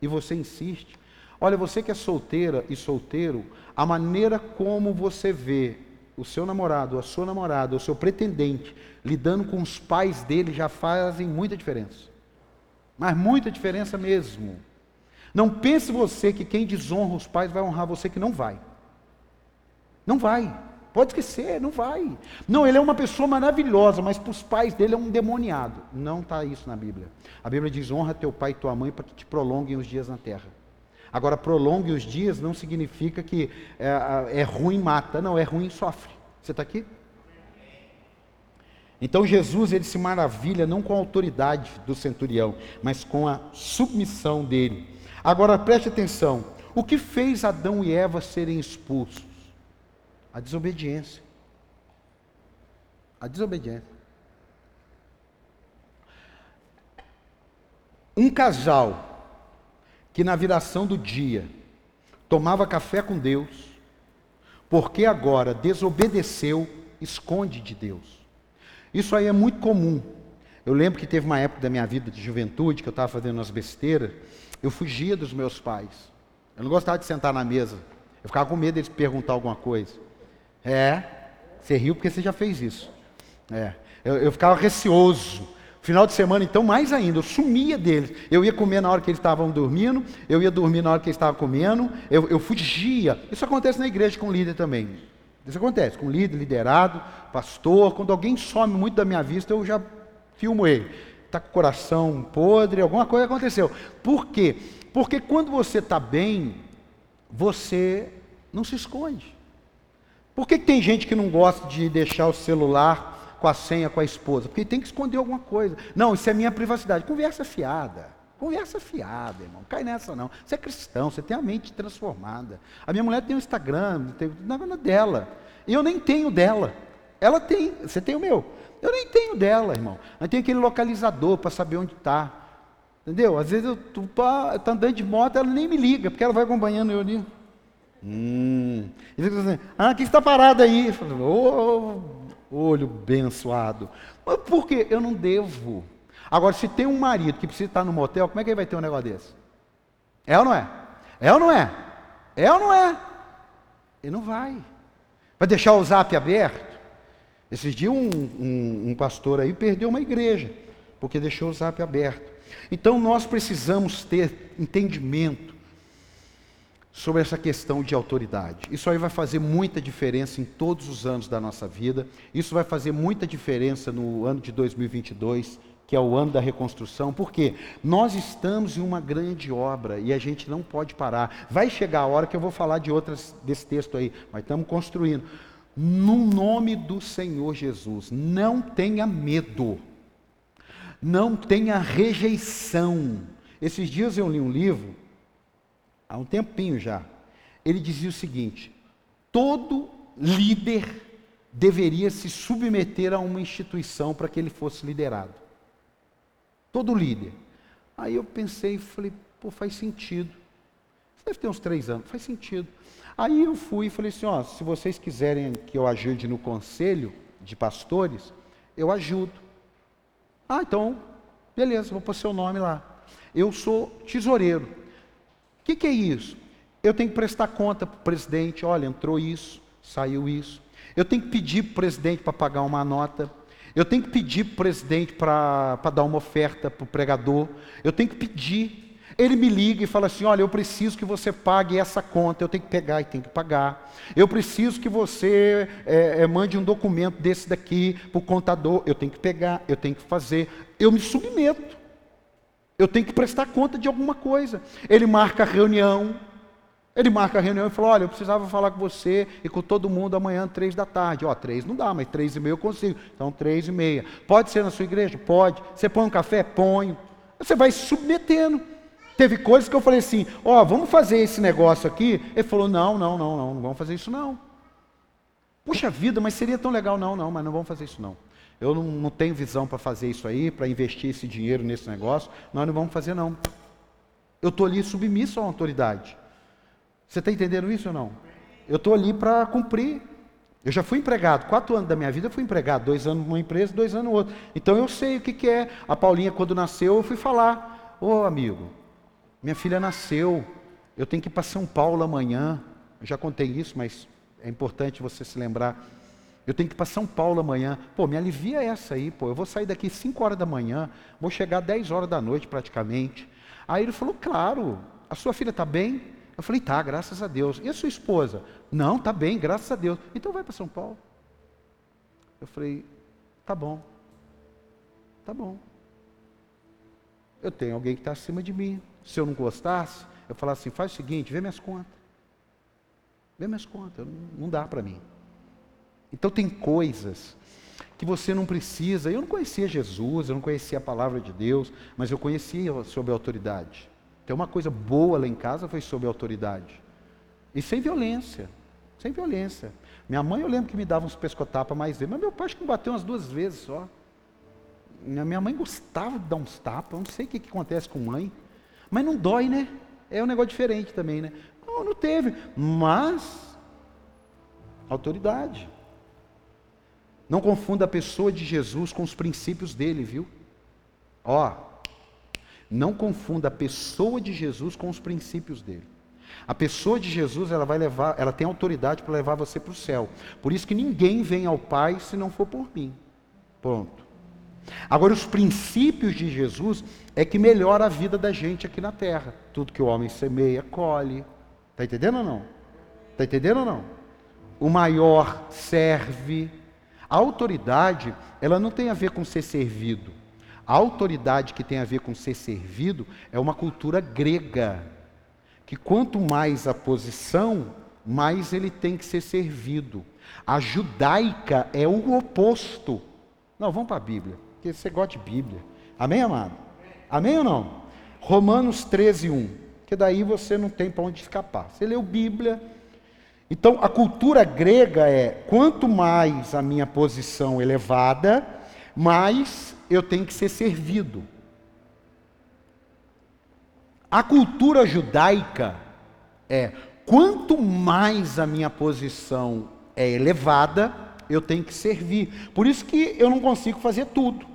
e você insiste, olha, você que é solteira e solteiro, a maneira como você vê o seu namorado, a sua namorada, o seu pretendente lidando com os pais dele já fazem muita diferença. Mas muita diferença mesmo. Não pense você que quem desonra os pais vai honrar você que não vai. Não vai. Pode esquecer, não vai. Não, ele é uma pessoa maravilhosa, mas para os pais dele é um demoniado. Não está isso na Bíblia. A Bíblia diz: honra teu pai e tua mãe para que te prolonguem os dias na terra. Agora, prolongue os dias não significa que é, é ruim mata, não, é ruim sofre. Você está aqui? Então Jesus ele se maravilha não com a autoridade do centurião, mas com a submissão dele. Agora preste atenção: o que fez Adão e Eva serem expulsos? A desobediência. A desobediência. Um casal que na viração do dia tomava café com Deus, porque agora desobedeceu, esconde de Deus. Isso aí é muito comum. Eu lembro que teve uma época da minha vida de juventude que eu estava fazendo umas besteiras, eu fugia dos meus pais. Eu não gostava de sentar na mesa. Eu ficava com medo deles perguntar alguma coisa. É, você riu porque você já fez isso. É, eu, eu ficava receoso. Final de semana, então, mais ainda, eu sumia deles. Eu ia comer na hora que eles estavam dormindo, eu ia dormir na hora que eles estavam comendo, eu, eu fugia. Isso acontece na igreja com líder também. Isso acontece com líder, liderado, pastor. Quando alguém some muito da minha vista, eu já filmo ele. Está com o coração podre, alguma coisa aconteceu. Por quê? Porque quando você está bem, você não se esconde. Por que, que tem gente que não gosta de deixar o celular com a senha com a esposa? Porque tem que esconder alguma coisa. Não, isso é minha privacidade. Conversa fiada. Conversa fiada, irmão. Cai nessa não. Você é cristão, você tem a mente transformada. A minha mulher tem o um Instagram, tem o dela. E eu nem tenho dela. Ela tem, você tem o meu. Eu nem tenho dela, irmão. Eu tenho aquele localizador para saber onde está. Entendeu? Às vezes eu estou tá andando de moto, ela nem me liga, porque ela vai acompanhando eu ali. Hum. E fica assim, ah, o que está parado aí? Eu falo, oh, olho abençoado. Mas por quê? Eu não devo. Agora, se tem um marido que precisa estar no motel, como é que ele vai ter um negócio desse? É ou não é? É ou não é? É ou não é? Ele não vai. Vai deixar o zap aberto? Esses dias um, um, um pastor aí perdeu uma igreja, porque deixou o zap aberto. Então nós precisamos ter entendimento sobre essa questão de autoridade. Isso aí vai fazer muita diferença em todos os anos da nossa vida. Isso vai fazer muita diferença no ano de 2022, que é o ano da reconstrução, porque nós estamos em uma grande obra e a gente não pode parar. Vai chegar a hora que eu vou falar de outras desse texto aí, mas estamos construindo. No nome do Senhor Jesus, não tenha medo. Não tenha rejeição. Esses dias eu li um livro há um tempinho já. Ele dizia o seguinte: todo líder deveria se submeter a uma instituição para que ele fosse liderado. Todo líder. Aí eu pensei e falei, pô, faz sentido. Você deve ter uns três anos, faz sentido. Aí eu fui e falei assim, ó, se vocês quiserem que eu ajude no conselho de pastores, eu ajudo. Ah, então, beleza, vou pôr seu nome lá. Eu sou tesoureiro. O que, que, é isso? Eu tenho que prestar conta para o presidente, olha, entrou isso, saiu isso. Eu tenho que pedir para o presidente para pagar uma nota. Eu tenho que pedir para o presidente para dar uma oferta para o pregador. Eu tenho que pedir. Ele me liga e fala assim: olha, eu preciso que você pague essa conta. Eu tenho que pegar e tenho que pagar. Eu preciso que você é, é, mande um documento desse daqui para o contador. Eu tenho que pegar, eu tenho que fazer. Eu me submeto. Eu tenho que prestar conta de alguma coisa. Ele marca a reunião. Ele marca a reunião e fala: Olha, eu precisava falar com você e com todo mundo amanhã, três da tarde. Ó, três não dá, mas três e meia eu consigo. Então, três e meia. Pode ser na sua igreja? Pode. Você põe um café? Põe. Você vai submetendo. Teve coisas que eu falei assim: Ó, vamos fazer esse negócio aqui. Ele falou: Não, não, não, não, não vamos fazer isso não. Puxa vida, mas seria tão legal. Não, não, mas não vamos fazer isso não. Eu não, não tenho visão para fazer isso aí, para investir esse dinheiro nesse negócio. Nós não vamos fazer, não. Eu estou ali submisso à autoridade. Você está entendendo isso ou não? Eu estou ali para cumprir. Eu já fui empregado, quatro anos da minha vida eu fui empregado, dois anos numa empresa, dois anos no outro. Então eu sei o que, que é. A Paulinha, quando nasceu, eu fui falar: Ô oh, amigo, minha filha nasceu, eu tenho que ir para São Paulo amanhã. Eu já contei isso, mas é importante você se lembrar. Eu tenho que ir para São Paulo amanhã. Pô, me alivia essa aí, pô. Eu vou sair daqui 5 horas da manhã, vou chegar 10 horas da noite praticamente. Aí ele falou: Claro, a sua filha está bem? Eu falei: Tá, graças a Deus. E a sua esposa? Não, tá bem, graças a Deus. Então vai para São Paulo. Eu falei: Tá bom. Tá bom. Eu tenho alguém que está acima de mim. Se eu não gostasse, eu falasse assim: faz o seguinte, vê minhas contas. Vê minhas contas, não dá para mim. Então tem coisas que você não precisa. Eu não conhecia Jesus, eu não conhecia a palavra de Deus, mas eu conhecia sobre a autoridade. Tem uma coisa boa lá em casa foi sobre a autoridade. E sem violência. Sem violência. Minha mãe eu lembro que me dava uns pescotapas mais vezes, mas meu pai acho que me bateu umas duas vezes só. Minha mãe gostava de dar uns tapas, eu não sei o que, que acontece com mãe. Mas não dói, né? É um negócio diferente também, né? Não, não teve. Mas, autoridade. Não confunda a pessoa de Jesus com os princípios dele, viu? Ó, não confunda a pessoa de Jesus com os princípios dele. A pessoa de Jesus, ela vai levar, ela tem autoridade para levar você para o céu. Por isso que ninguém vem ao Pai se não for por mim. Pronto. Agora, os princípios de Jesus é que melhora a vida da gente aqui na terra. Tudo que o homem semeia, colhe. Está entendendo ou não? Está entendendo ou não? O maior serve. A autoridade, ela não tem a ver com ser servido. A autoridade que tem a ver com ser servido é uma cultura grega. Que quanto mais a posição, mais ele tem que ser servido. A judaica é o oposto. Não, vamos para a Bíblia, porque você gosta de Bíblia. Amém, amado? Amém ou não? Romanos 13, 1. Que daí você não tem para onde escapar. Você leu Bíblia, então, a cultura grega é: quanto mais a minha posição elevada, mais eu tenho que ser servido. A cultura judaica é: quanto mais a minha posição é elevada, eu tenho que servir. Por isso que eu não consigo fazer tudo,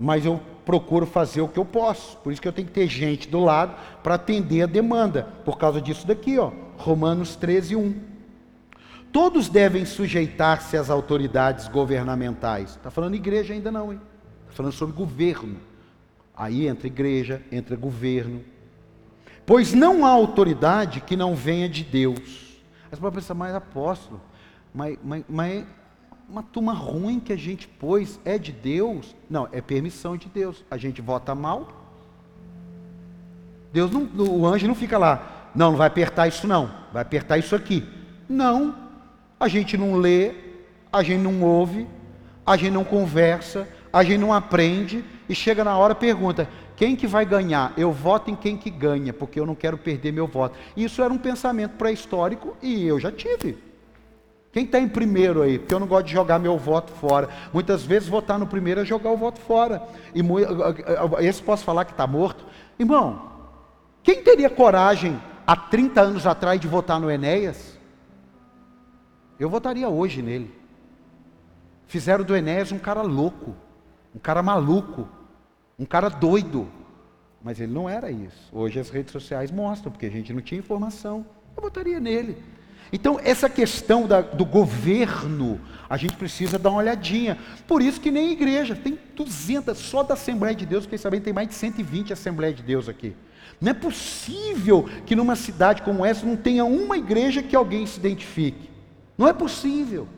mas eu procuro fazer o que eu posso. Por isso que eu tenho que ter gente do lado para atender a demanda. Por causa disso daqui, ó, Romanos 13, 1. Todos devem sujeitar-se às autoridades governamentais. Está falando igreja ainda não, hein? Está falando sobre governo. Aí entra igreja, entra governo. Pois não há autoridade que não venha de Deus. Você pode pensar, mas apóstolo, mas, mas, mas uma turma ruim que a gente pôs é de Deus? Não, é permissão de Deus. A gente vota mal. Deus não, o anjo não fica lá, não, não vai apertar isso não, vai apertar isso aqui. Não, a gente não lê, a gente não ouve, a gente não conversa, a gente não aprende e chega na hora pergunta: quem que vai ganhar? Eu voto em quem que ganha, porque eu não quero perder meu voto. Isso era um pensamento pré-histórico e eu já tive. Quem está em primeiro aí? Porque eu não gosto de jogar meu voto fora. Muitas vezes votar no primeiro é jogar o voto fora. E esse posso falar que está morto. Irmão, quem teria coragem há 30 anos atrás de votar no Enéas? Eu votaria hoje nele. Fizeram do Enéas um cara louco, um cara maluco, um cara doido. Mas ele não era isso. Hoje as redes sociais mostram, porque a gente não tinha informação. Eu votaria nele. Então, essa questão da, do governo, a gente precisa dar uma olhadinha. Por isso que nem igreja, tem 200, só da Assembleia de Deus, fiquei sabendo, tem mais de 120 Assembleia de Deus aqui. Não é possível que numa cidade como essa não tenha uma igreja que alguém se identifique. Não é possível.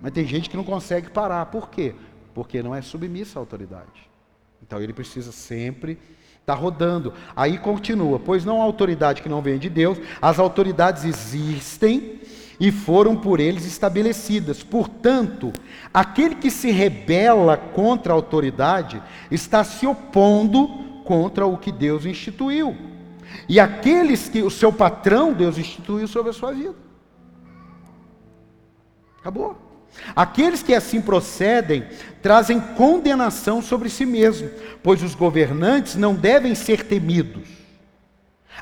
Mas tem gente que não consegue parar. Por quê? Porque não é submissa à autoridade. Então ele precisa sempre estar tá rodando. Aí continua: pois não há autoridade que não venha de Deus, as autoridades existem e foram por eles estabelecidas. Portanto, aquele que se rebela contra a autoridade está se opondo contra o que Deus instituiu. E aqueles que o seu patrão Deus instituiu sobre a sua vida. Acabou. Aqueles que assim procedem trazem condenação sobre si mesmos, pois os governantes não devem ser temidos,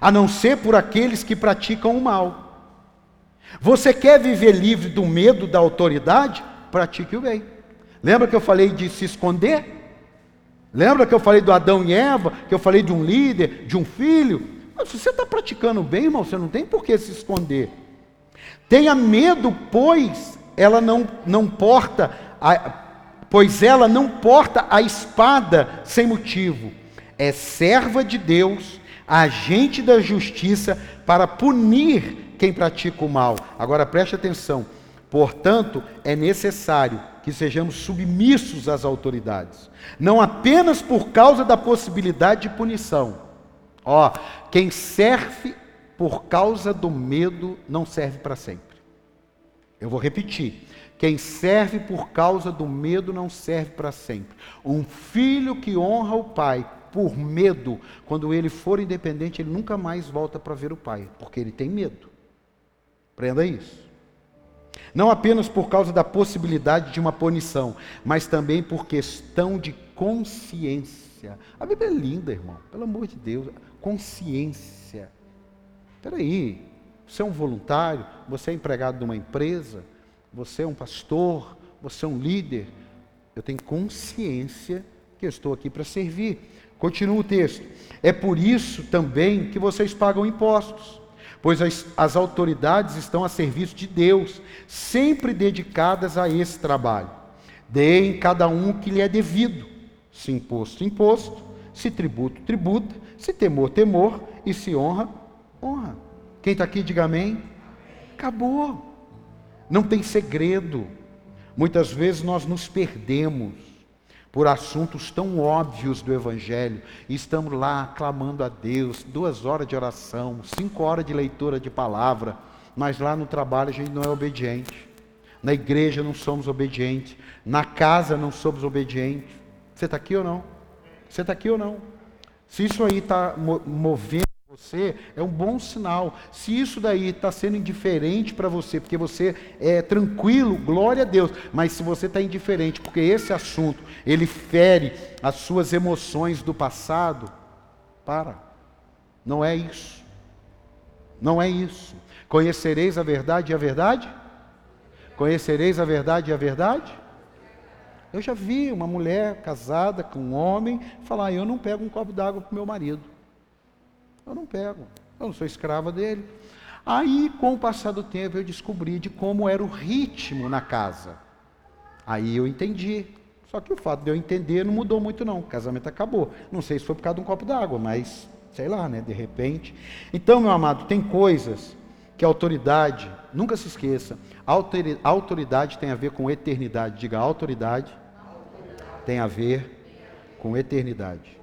a não ser por aqueles que praticam o mal. Você quer viver livre do medo da autoridade? Pratique o bem. Lembra que eu falei de se esconder? Lembra que eu falei do Adão e Eva? Que eu falei de um líder, de um filho? Se você está praticando bem, irmão, você não tem por que se esconder. Tenha medo, pois ela não, não porta, a, pois ela não porta a espada sem motivo. É serva de Deus, agente da justiça para punir quem pratica o mal. Agora preste atenção. Portanto, é necessário que sejamos submissos às autoridades, não apenas por causa da possibilidade de punição. Ó, quem serve por causa do medo não serve para sempre. Eu vou repetir. Quem serve por causa do medo não serve para sempre. Um filho que honra o pai por medo, quando ele for independente, ele nunca mais volta para ver o pai, porque ele tem medo. Prenda isso. Não apenas por causa da possibilidade de uma punição, mas também por questão de consciência. A Bíblia é linda, irmão, pelo amor de Deus. Consciência. Espera aí, você é um voluntário, você é empregado de uma empresa, você é um pastor, você é um líder. Eu tenho consciência que eu estou aqui para servir. Continua o texto. É por isso também que vocês pagam impostos pois as, as autoridades estão a serviço de Deus, sempre dedicadas a esse trabalho. Deem cada um o que lhe é devido, se imposto, imposto, se tributo, tributa, se temor, temor, e se honra, honra. Quem está aqui, diga amém. Acabou. Não tem segredo. Muitas vezes nós nos perdemos por assuntos tão óbvios do Evangelho, e estamos lá clamando a Deus, duas horas de oração, cinco horas de leitura de palavra, mas lá no trabalho a gente não é obediente, na igreja não somos obedientes, na casa não somos obedientes. Você está aqui ou não? Você está aqui ou não? Se isso aí está movendo você, é um bom sinal. Se isso daí está sendo indiferente para você, porque você é tranquilo, glória a Deus. Mas se você está indiferente, porque esse assunto ele fere as suas emoções do passado, para. Não é isso. Não é isso. Conhecereis a verdade e a verdade? Conhecereis a verdade e a verdade? Eu já vi uma mulher casada com um homem falar: Eu não pego um copo d'água para meu marido. Eu não pego, eu não sou escrava dele. Aí, com o passar do tempo, eu descobri de como era o ritmo na casa. Aí eu entendi. Só que o fato de eu entender não mudou muito, não. O casamento acabou. Não sei se foi por causa de um copo d'água, mas sei lá, né? De repente. Então, meu amado, tem coisas que a autoridade, nunca se esqueça, a autoridade tem a ver com eternidade. Diga, autoridade tem a ver com eternidade.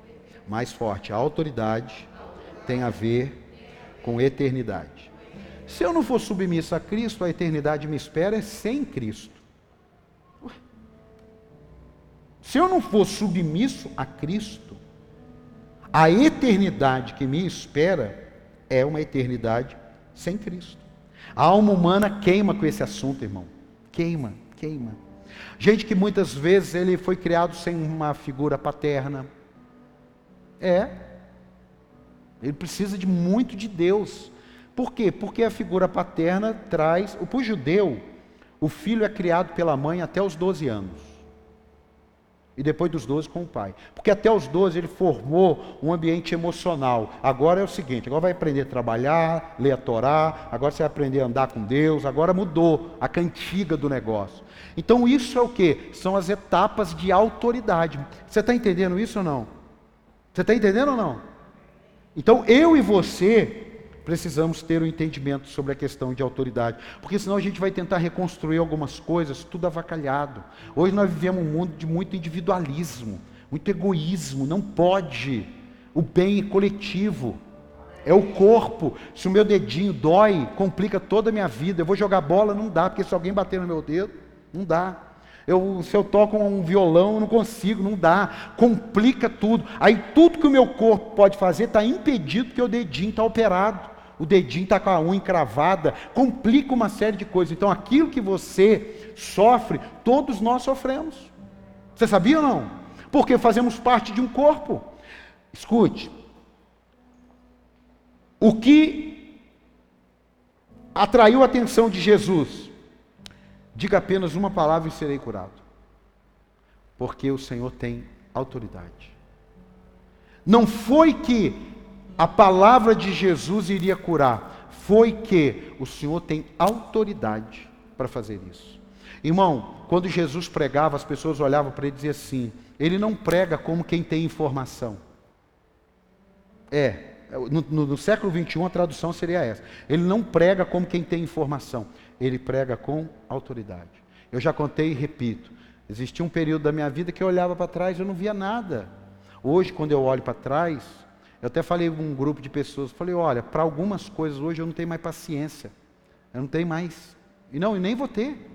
Mais forte, a autoridade tem a ver com eternidade. Se eu não for submisso a Cristo, a eternidade me espera é sem Cristo. Se eu não for submisso a Cristo, a eternidade que me espera é uma eternidade sem Cristo. A alma humana queima com esse assunto, irmão. Queima, queima. Gente que muitas vezes ele foi criado sem uma figura paterna. É, ele precisa de muito de Deus. Por quê? Porque a figura paterna traz. Para o judeu, o filho é criado pela mãe até os 12 anos. E depois dos 12 com o pai. Porque até os 12 ele formou um ambiente emocional. Agora é o seguinte: agora vai aprender a trabalhar, ler a Torá, agora você vai aprender a andar com Deus, agora mudou a cantiga do negócio. Então isso é o que? São as etapas de autoridade. Você está entendendo isso ou não? Você está entendendo ou não? Então eu e você precisamos ter um entendimento sobre a questão de autoridade, porque senão a gente vai tentar reconstruir algumas coisas tudo avacalhado. Hoje nós vivemos um mundo de muito individualismo, muito egoísmo, não pode. O bem é coletivo. É o corpo. Se o meu dedinho dói, complica toda a minha vida. Eu vou jogar bola, não dá, porque se alguém bater no meu dedo, não dá. Eu, se eu toco um violão, eu não consigo, não dá. Complica tudo. Aí tudo que o meu corpo pode fazer está impedido porque o dedinho está operado. O dedinho está com a unha encravada. Complica uma série de coisas. Então aquilo que você sofre, todos nós sofremos. Você sabia ou não? Porque fazemos parte de um corpo. Escute. O que atraiu a atenção de Jesus. Diga apenas uma palavra e serei curado. Porque o Senhor tem autoridade. Não foi que a palavra de Jesus iria curar, foi que o Senhor tem autoridade para fazer isso. Irmão, quando Jesus pregava, as pessoas olhavam para ele e diziam assim: ele não prega como quem tem informação. É, no, no, no século 21 a tradução seria essa. Ele não prega como quem tem informação, ele prega com autoridade. Eu já contei e repito: existia um período da minha vida que eu olhava para trás e eu não via nada. Hoje, quando eu olho para trás, eu até falei com um grupo de pessoas, falei, olha, para algumas coisas hoje eu não tenho mais paciência. Eu não tenho mais. E não, e nem vou ter.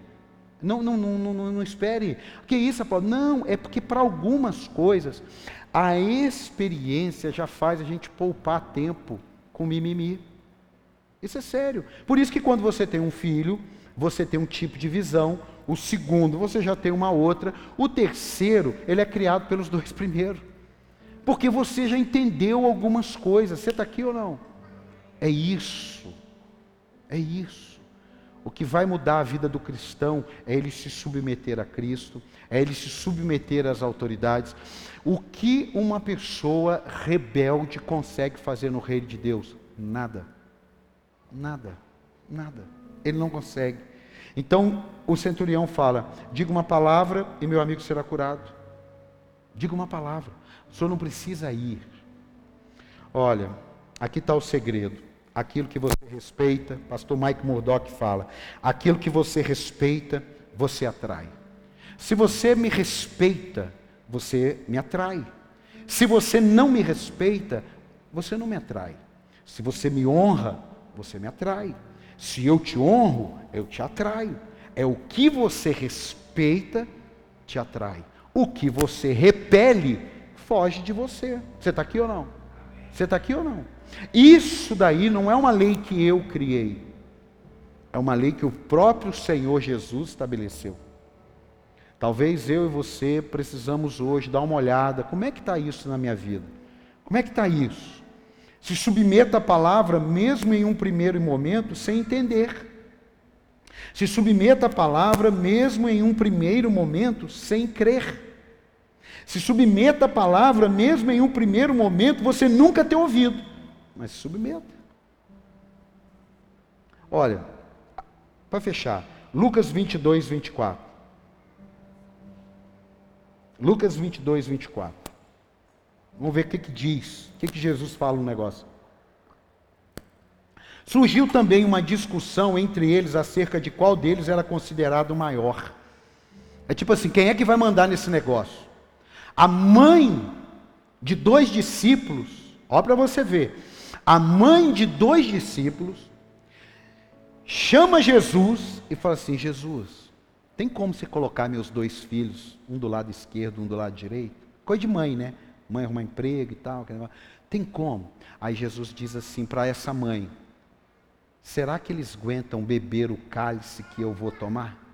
Não, não, não, não, não espere. Que isso, Paulo? Não, é porque para algumas coisas a experiência já faz a gente poupar tempo com mimimi. Isso é sério. Por isso que quando você tem um filho, você tem um tipo de visão, o segundo você já tem uma outra, o terceiro, ele é criado pelos dois primeiros. Porque você já entendeu algumas coisas. Você está aqui ou não? É isso. É isso. O que vai mudar a vida do cristão é ele se submeter a Cristo, é ele se submeter às autoridades. O que uma pessoa rebelde consegue fazer no reino de Deus? Nada. Nada. Nada. Ele não consegue. Então o centurião fala: diga uma palavra e meu amigo será curado. Diga uma palavra. O senhor não precisa ir. Olha, aqui está o segredo. Aquilo que você respeita, pastor Mike Murdock fala, aquilo que você respeita, você atrai. Se você me respeita, você me atrai. Se você não me respeita, você não me atrai. Se você me honra, você me atrai. Se eu te honro, eu te atraio. É o que você respeita, te atrai. O que você repele, foge de você. Você está aqui ou não? Você está aqui ou não? Isso daí não é uma lei que eu criei. É uma lei que o próprio Senhor Jesus estabeleceu. Talvez eu e você precisamos hoje dar uma olhada. Como é que está isso na minha vida? Como é que está isso? Se submeta à palavra, mesmo em um primeiro momento, sem entender. Se submeta à palavra, mesmo em um primeiro momento, sem crer. Se submeta à palavra, mesmo em um primeiro momento, você nunca ter ouvido, mas se submeta. Olha, para fechar, Lucas 22, 24. Lucas 22, 24. Vamos ver o que, que diz, o que, que Jesus fala no negócio. Surgiu também uma discussão entre eles acerca de qual deles era considerado maior. É tipo assim: quem é que vai mandar nesse negócio? A mãe de dois discípulos, ó para você ver, a mãe de dois discípulos chama Jesus e fala assim: Jesus, tem como você colocar meus dois filhos, um do lado esquerdo, um do lado direito? Coisa de mãe, né? Mãe arrumar emprego e tal. Tem como? Aí Jesus diz assim para essa mãe: Será que eles aguentam beber o cálice que eu vou tomar?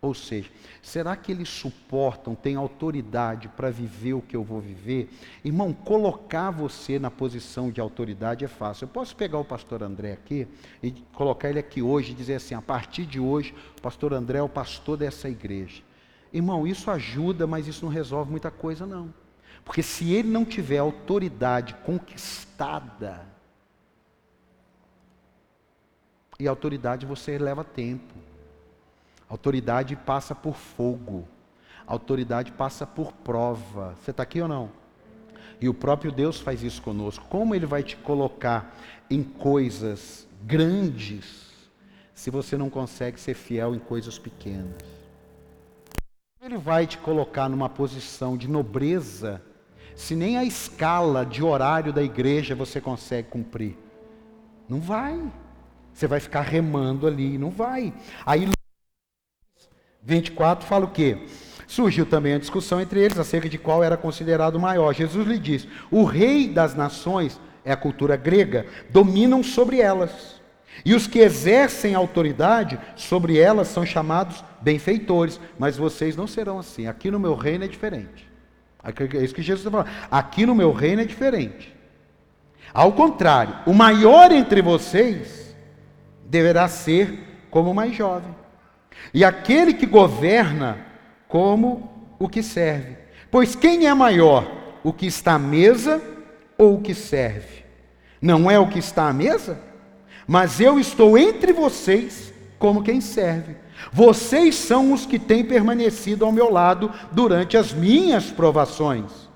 Ou seja, será que eles suportam, têm autoridade para viver o que eu vou viver? Irmão, colocar você na posição de autoridade é fácil. Eu posso pegar o pastor André aqui e colocar ele aqui hoje e dizer assim: a partir de hoje, o pastor André é o pastor dessa igreja. Irmão, isso ajuda, mas isso não resolve muita coisa, não. Porque se ele não tiver autoridade conquistada, e autoridade você leva tempo. Autoridade passa por fogo. Autoridade passa por prova. Você está aqui ou não? E o próprio Deus faz isso conosco. Como Ele vai te colocar em coisas grandes se você não consegue ser fiel em coisas pequenas? Ele vai te colocar numa posição de nobreza se nem a escala de horário da igreja você consegue cumprir? Não vai. Você vai ficar remando ali, não vai. Aí 24 fala o quê? Surgiu também a discussão entre eles acerca de qual era considerado maior. Jesus lhe diz: o rei das nações, é a cultura grega, dominam sobre elas. E os que exercem autoridade sobre elas são chamados benfeitores. Mas vocês não serão assim. Aqui no meu reino é diferente. É isso que Jesus está falando. Aqui no meu reino é diferente. Ao contrário, o maior entre vocês deverá ser como o mais jovem. E aquele que governa como o que serve. Pois quem é maior, o que está à mesa ou o que serve? Não é o que está à mesa? Mas eu estou entre vocês como quem serve. Vocês são os que têm permanecido ao meu lado durante as minhas provações.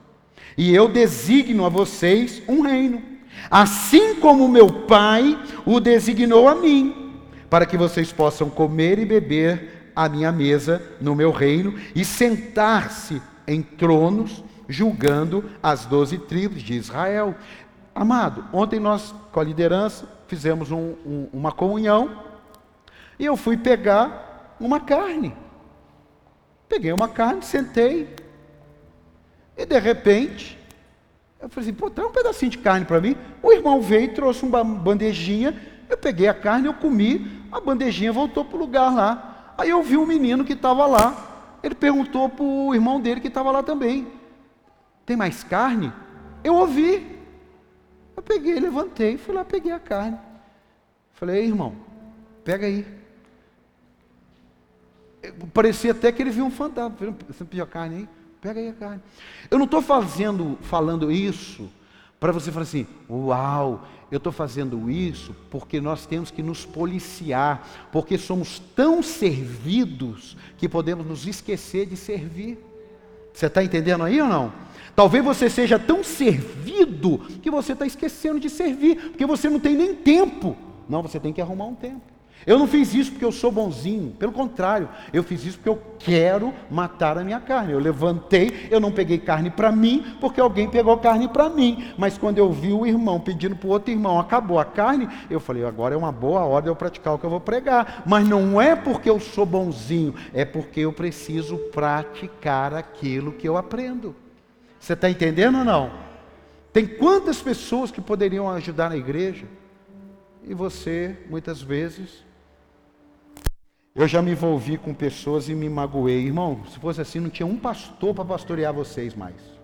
E eu designo a vocês um reino, assim como meu Pai o designou a mim, para que vocês possam comer e beber à minha mesa no meu reino e sentar-se em tronos, julgando as doze tribos de Israel. Amado, ontem nós, com a liderança, fizemos um, um, uma comunhão e eu fui pegar uma carne. Peguei uma carne, sentei, e de repente, eu falei assim: pô, traz um pedacinho de carne para mim. O irmão veio e trouxe uma bandejinha. Eu peguei a carne, eu comi, a bandejinha voltou para o lugar lá. Aí eu vi um menino que estava lá. Ele perguntou para o irmão dele que estava lá também: tem mais carne? Eu ouvi. Eu peguei, levantei, fui lá, peguei a carne. Falei, irmão, pega aí. Parecia até que ele viu um fantasma. Você pediu a carne aí? Pega aí a carne. Eu não estou fazendo, falando isso para você falar assim, uau, eu estou fazendo isso porque nós temos que nos policiar, porque somos tão servidos que podemos nos esquecer de servir. Você está entendendo aí ou não? Talvez você seja tão servido que você está esquecendo de servir, porque você não tem nem tempo. Não, você tem que arrumar um tempo. Eu não fiz isso porque eu sou bonzinho, pelo contrário, eu fiz isso porque eu quero matar a minha carne. Eu levantei, eu não peguei carne para mim, porque alguém pegou carne para mim. Mas quando eu vi o irmão pedindo para o outro irmão, acabou a carne, eu falei, agora é uma boa hora eu praticar o que eu vou pregar. Mas não é porque eu sou bonzinho, é porque eu preciso praticar aquilo que eu aprendo. Você está entendendo ou não? Tem quantas pessoas que poderiam ajudar na igreja? E você, muitas vezes, eu já me envolvi com pessoas e me magoei. Irmão, se fosse assim, não tinha um pastor para pastorear vocês mais.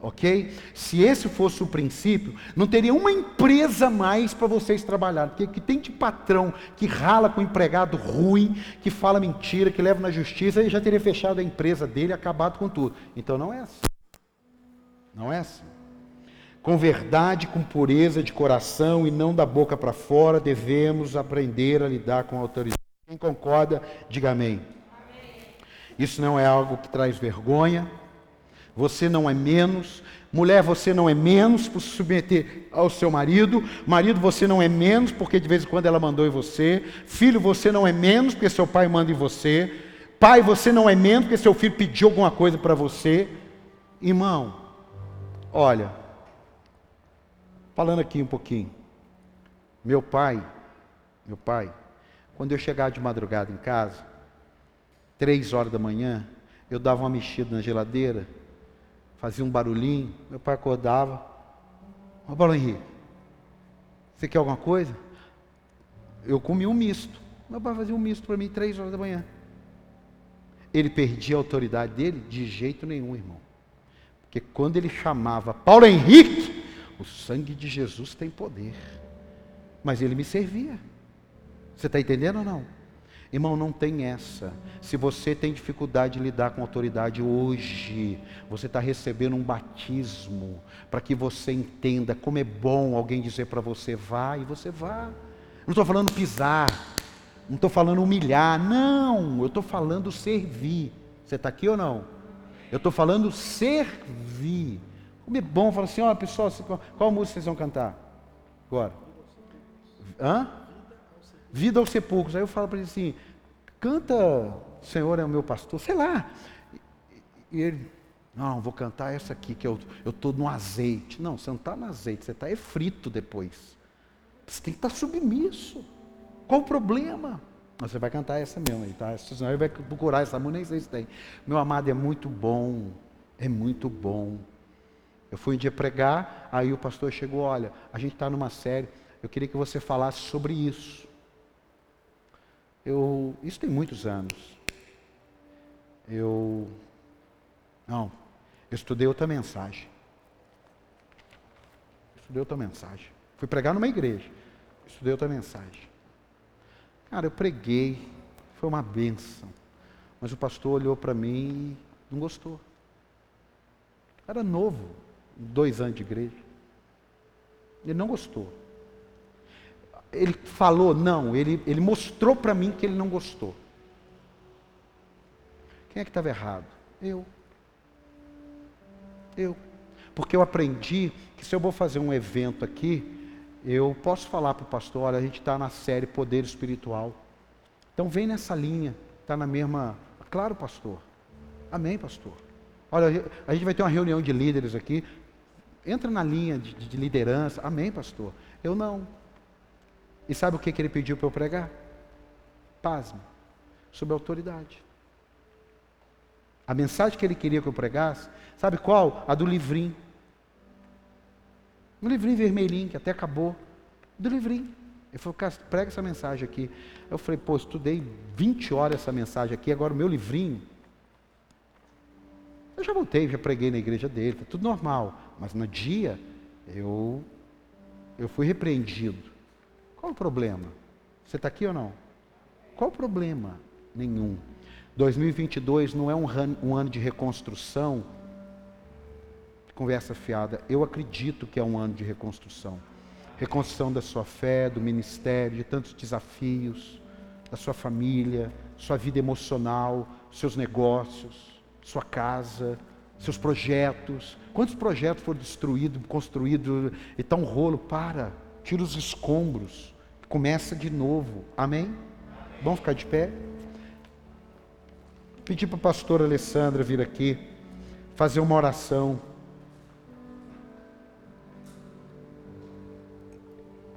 Ok? Se esse fosse o princípio, não teria uma empresa mais para vocês trabalharem. Porque que tem de patrão que rala com empregado ruim, que fala mentira, que leva na justiça, ele já teria fechado a empresa dele e acabado com tudo. Então não é assim. Não é assim. Com verdade, com pureza de coração e não da boca para fora, devemos aprender a lidar com a autoridade. Quem concorda, diga amém. Isso não é algo que traz vergonha. Você não é menos. Mulher, você não é menos por se submeter ao seu marido. Marido, você não é menos porque de vez em quando ela mandou em você. Filho, você não é menos porque seu pai manda em você. Pai, você não é menos porque seu filho pediu alguma coisa para você. Irmão, olha, Falando aqui um pouquinho. Meu pai, meu pai, quando eu chegava de madrugada em casa, três horas da manhã, eu dava uma mexida na geladeira, fazia um barulhinho, meu pai acordava. Ô Paulo Henrique, você quer alguma coisa? Eu comi um misto. Meu pai fazia um misto para mim três horas da manhã. Ele perdia a autoridade dele? De jeito nenhum, irmão. Porque quando ele chamava Paulo Henrique, o sangue de Jesus tem poder. Mas ele me servia. Você está entendendo ou não? Irmão, não tem essa. Se você tem dificuldade de lidar com autoridade hoje, você está recebendo um batismo para que você entenda como é bom alguém dizer para você vá e você vá. Não estou falando pisar, não estou falando humilhar, não. Eu estou falando servir. Você está aqui ou não? Eu estou falando servir. Como é bom falar assim, olha pessoal, qual música vocês vão cantar? Agora. Hã? Vida aos sepulcros. Aí eu falo para ele assim, canta, Senhor é o meu pastor, sei lá. E ele, não, vou cantar essa aqui, que eu estou no azeite. Não, você não está no azeite, você está é frito depois. Você tem que estar tá submisso. Qual o problema? Você vai cantar essa mesmo aí, tá? Senão ele vai procurar essa música, nem sei se tem. Meu amado, é muito bom, é muito bom eu fui um dia pregar, aí o pastor chegou, olha, a gente está numa série, eu queria que você falasse sobre isso. Eu, isso tem muitos anos. Eu, não, eu estudei outra mensagem. estudei outra mensagem. Fui pregar numa igreja. estudei outra mensagem. Cara, eu preguei, foi uma benção. Mas o pastor olhou para mim e não gostou. Era novo, dois anos de igreja. Ele não gostou. Ele falou, não, ele, ele mostrou para mim que ele não gostou. Quem é que estava errado? Eu. Eu. Porque eu aprendi que se eu vou fazer um evento aqui, eu posso falar para o pastor, olha, a gente está na série Poder Espiritual. Então vem nessa linha, está na mesma. Claro, pastor. Amém, pastor. Olha, a gente vai ter uma reunião de líderes aqui. Entra na linha de, de liderança. Amém, pastor. Eu não. E sabe o que, que ele pediu para eu pregar? Pasme. Sobre autoridade. A mensagem que ele queria que eu pregasse, sabe qual? A do livrinho. Um livrinho vermelhinho, que até acabou. Do livrinho. Ele falou, cara, prega essa mensagem aqui. Eu falei, pô, estudei 20 horas essa mensagem aqui, agora o meu livrinho. Eu já voltei, já preguei na igreja dele, tá tudo normal. Mas no dia, eu, eu fui repreendido. Qual o problema? Você está aqui ou não? Qual o problema? Nenhum. 2022 não é um, um ano de reconstrução conversa fiada. Eu acredito que é um ano de reconstrução. Reconstrução da sua fé, do ministério, de tantos desafios, da sua família, sua vida emocional, seus negócios, sua casa, seus projetos. Quantos projetos foram destruídos, construídos e está um rolo? Para, tira os escombros, começa de novo. Amém? Amém. Vamos ficar de pé? Pedir para a pastora Alessandra vir aqui fazer uma oração.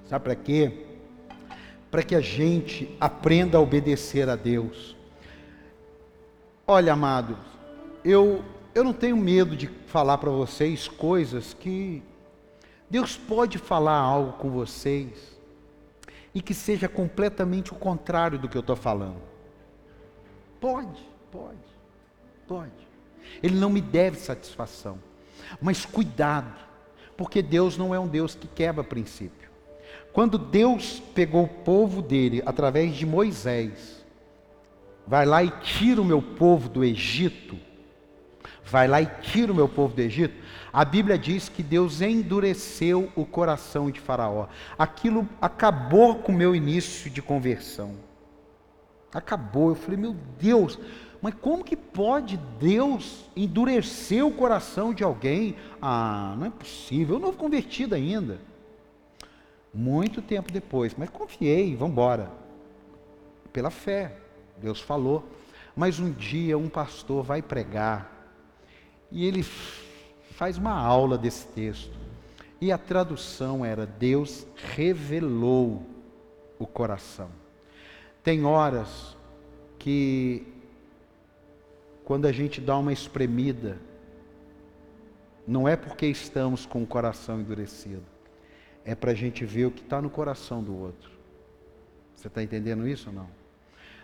Sabe para quê? Para que a gente aprenda a obedecer a Deus. Olha, amados, eu, eu não tenho medo de falar para vocês coisas que Deus pode falar algo com vocês e que seja completamente o contrário do que eu estou falando. Pode, pode, pode. Ele não me deve satisfação. Mas cuidado, porque Deus não é um Deus que quebra princípio. Quando Deus pegou o povo dele através de Moisés, vai lá e tira o meu povo do Egito, vai lá e tira o meu povo do Egito, a Bíblia diz que Deus endureceu o coração de Faraó. Aquilo acabou com o meu início de conversão. Acabou. Eu falei, meu Deus, mas como que pode Deus endurecer o coração de alguém? Ah, não é possível. Eu não convertido ainda. Muito tempo depois, mas confiei, vamos embora. Pela fé, Deus falou. Mas um dia um pastor vai pregar e ele faz uma aula desse texto. E a tradução era: Deus revelou o coração. Tem horas que, quando a gente dá uma espremida, não é porque estamos com o coração endurecido, é para a gente ver o que está no coração do outro. Você está entendendo isso ou não?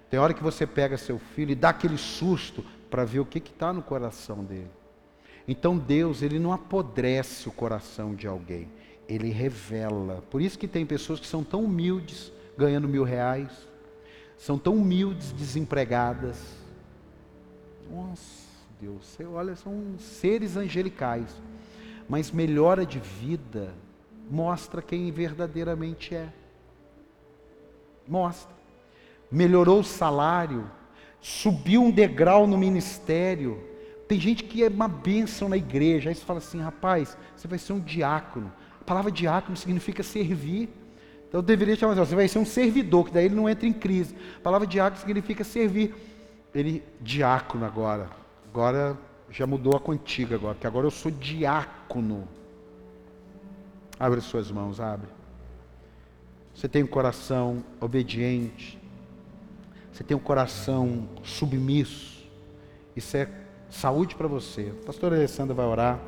Tem hora que você pega seu filho e dá aquele susto para ver o que está no coração dele. Então Deus, ele não apodrece o coração de alguém, ele revela. Por isso que tem pessoas que são tão humildes, ganhando mil reais, são tão humildes, desempregadas. Nossa, Deus, você olha, são seres angelicais, mas melhora de vida mostra quem verdadeiramente é. Mostra. Melhorou o salário, subiu um degrau no ministério. Tem gente que é uma bênção na igreja. Aí você fala assim, rapaz, você vai ser um diácono. A palavra diácono significa servir. Então eu deveria chamar assim, você vai ser um servidor, que daí ele não entra em crise. A palavra diácono significa servir. Ele, diácono agora. Agora já mudou a contiga agora, que agora eu sou diácono. Abre suas mãos, abre. Você tem um coração obediente. Você tem um coração submisso. Isso é saúde para você. A pastora Alessandra vai orar.